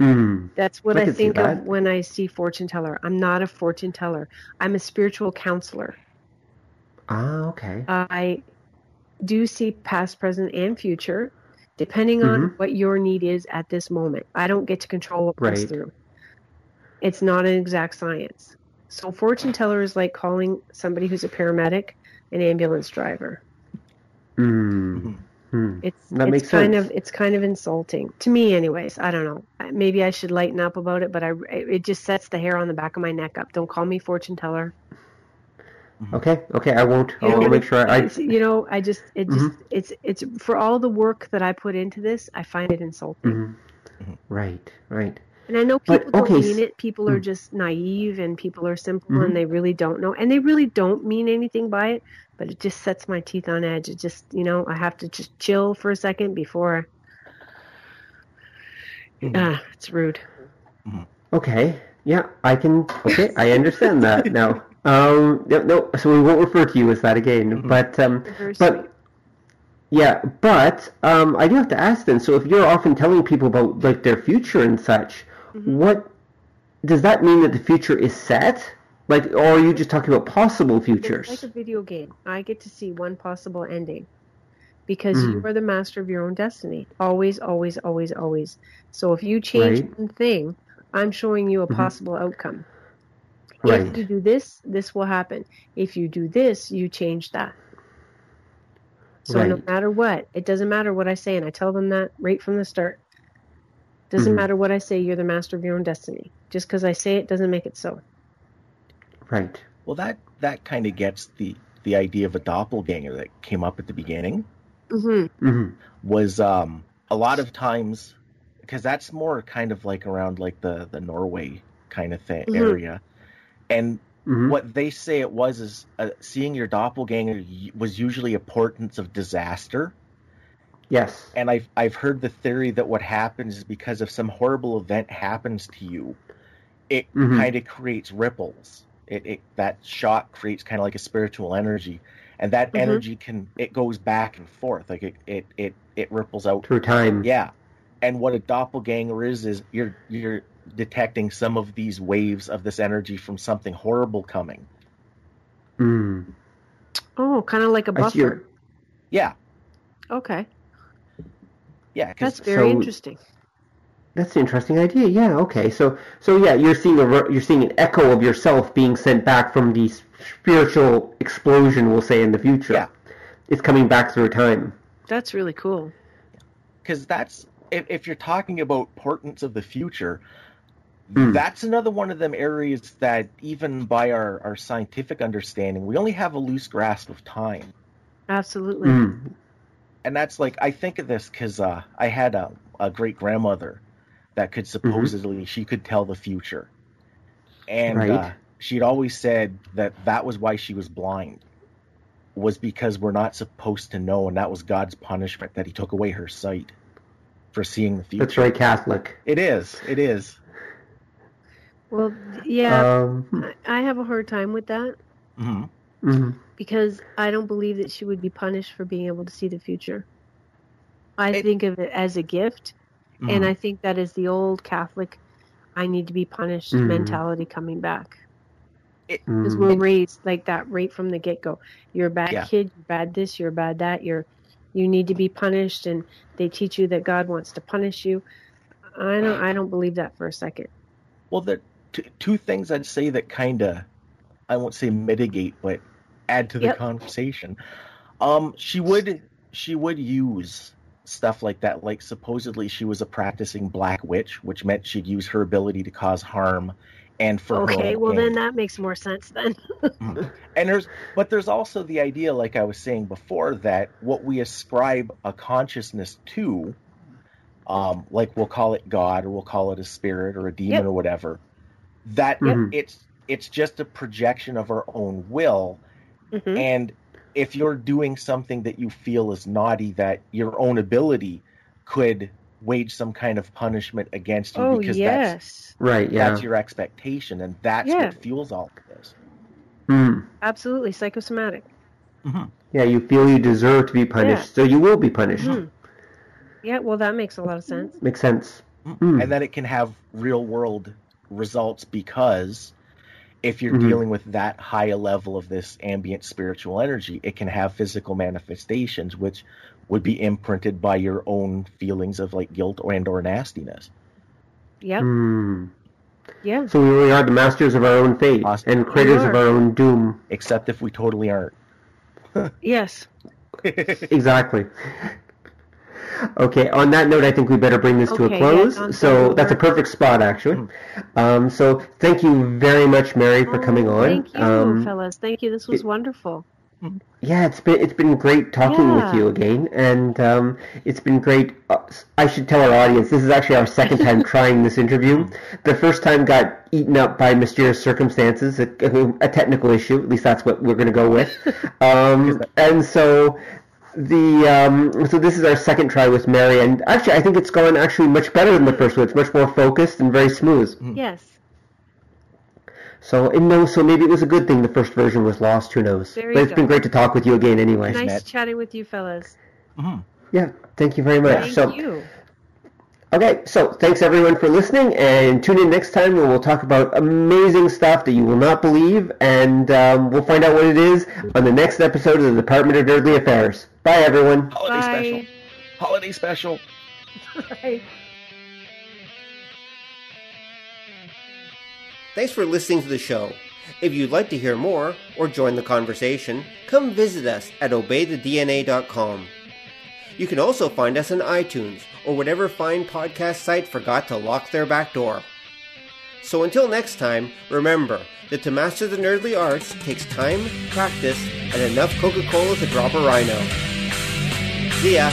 Mm. That's what I I, think of when I see fortune teller. I'm not a fortune teller. I'm a spiritual counselor. Ah, okay. I do see past, present, and future, depending on Mhm. what your need is at this moment. I don't get to control what comes Right. through. It's not an exact science. So, fortune teller is like calling somebody who's a paramedic an ambulance driver. Mm. Hmm. It's That it's makes kind sense. of it's kind of insulting to me, anyways. I don't know. Maybe I should lighten up about it, but I it just sets the hair on the back of my neck up. Don't call me fortune teller. Okay, okay, I won't. You know, I'll make sure I. It's- you know, I just it just it's it's for all the work that I put into this, I find it insulting. Mhm. Right, right. And I know But, people okay, don't mean it. People are Mm. just naive, and people are simple, and they really don't know, and they really don't mean anything by it. But it just sets my teeth on edge. It just, you know, I have to just chill for a second before. Mhm. Ah, it's rude. Okay, yeah, I can. Okay, I understand that now. Um, no, no, so we won't refer to you as that again. Mhm. But um, Very sweet. but yeah, but um, I do have to ask then. So if you're often telling people about like their future and such, Mhm. what does that mean that the future is set? Like, or are you just talking about possible futures? It's like a video game. I get to see one possible ending because Mm. you are the master of your own destiny. Always, always, always, always. So if you change Right. one thing, I'm showing you a Mhm. possible outcome. Right. If you do this, this will happen. If you do this, you change that. So no matter what, it doesn't matter what I say, and I tell them that right from the start. Doesn't Mhm. matter what I say, you're the master of your own destiny. Just because I say it doesn't make it so. Right. Well, that that kind of gets the the idea of a doppelganger that came up at the beginning hmm hmm was um, a lot of times because that's more kind of like around like the the Norway kind of thing Mhm. area, and hmm what they say it was is uh, seeing your doppelganger was usually a portent of disaster. Yes. And I've I've heard the theory that what happens is because if some horrible event happens to you, it Mhm. kind of creates ripples. It, it that shock creates kind of like a spiritual energy, and that Mhm. energy can it goes back and forth like it it it, it ripples out. Through time. Yeah, and what a doppelganger is is you're you're detecting some of these waves of this energy from something horrible coming. Mm. Oh, kind of like a see your- buffer. Yeah, Okay. Yeah, That's very So- interesting. That's an interesting idea. Yeah. Okay. So so yeah, you're seeing a re- you're seeing an echo of yourself being sent back from the spiritual explosion, we'll say in the future. Yeah. It's coming back through time. That's really cool. because that's if, if you're talking about portents of the future Hmm. that's another one of them areas that even by our, our scientific understanding we only have a loose grasp of time Absolutely. Mm. and that's like i think of this because uh, i had a, a great grandmother that could Mm-hmm. supposedly she could tell the future and Right. uh, she'd always said that that was why she was blind was because we're not supposed to know and that was god's punishment that he took away her sight for seeing the future That's very Catholic. It is. It is. Well, yeah, Um, I I have a hard time with that hmm mhm. because I don't believe that she would be punished for being able to see the future. I It- think of it as a gift, Mm-hmm. and I think that is the old Catholic, I need to be punished Mhm. mentality coming back. Because Mm. we're raised like that right from the get go. You're a bad Yeah. kid. You're bad this. You're bad that. You're you need to be punished, and they teach you that God wants to punish you. I don't. I don't believe that for a second. Well, the t- two things I'd say that kind of, I won't say mitigate, but add to the Yep. conversation. Um, she would she would use stuff like that. Like supposedly she was a practicing black witch, which meant she'd use her ability to cause harm, and for okay. Well, gain. then that makes more sense. Then. And there's, but there's also the idea, like I was saying before, that what we ascribe a consciousness to, um, like we'll call it God or we'll call it a spirit or a demon Yep. or whatever, that Yep. it's it's just a projection of our own will. Mhm. And if you're doing something that you feel is naughty, that your own ability could wage some kind of punishment against you Oh because that's Right. Yeah. that's your expectation, and that's Yeah. what fuels all of this. Mm. absolutely psychosomatic. Yeah. You feel you deserve to be punished, so you will be punished. Mhm. Yeah. Well, that makes a lot of sense. Makes sense. Mm. and then it can have real world results because if you're Mhm. dealing with that high a level of this ambient spiritual energy it can have physical manifestations which would be imprinted by your own feelings of like guilt or and or nastiness Yep. Mm. Yeah. So we really are the masters of our own fate Awesome. and creators of our own doom. except if we totally aren't Yes. Exactly. Okay, on that note, I think we better bring this to a close. yeah, so that's a perfect spot, actually. Um, so thank you very much, Mary, for coming Oh, on. Thank you, um, fellas. Thank you. This was it- wonderful. yeah, it's been it's been great talking with you again, and um, it's been great. Uh, I should tell our audience this is actually our second time trying this interview. The first time got eaten up by mysterious circumstances, a, a technical issue. At least that's what we're going to go with. Um, and so the um, so this is our second try with Mary, and actually I think it's gone actually much better than the first one. It's much more focused and very smooth. Yes. So and no, so maybe it was a good thing the first version was lost. Who knows? There but you it's been great to talk with you again, anyway. Nice Matt. chatting with you, fellas. Yeah, thank you very much. Thank so you. okay, so thanks everyone for listening, and tune in next time when we'll talk about amazing stuff that you will not believe, and um, we'll find out what it is on the next episode of the Department of Nerdly Affairs. Bye, everyone. holiday Bye. special holiday special Bye. Thanks for listening to the show. If you'd like to hear more or join the conversation, come visit us at obeythedna.com. You can also find us on iTunes or whatever fine podcast site forgot to lock their back door. So until next time, remember that to master the nerdly arts takes time, practice, and enough Coca-Cola to drop a rhino. See ya!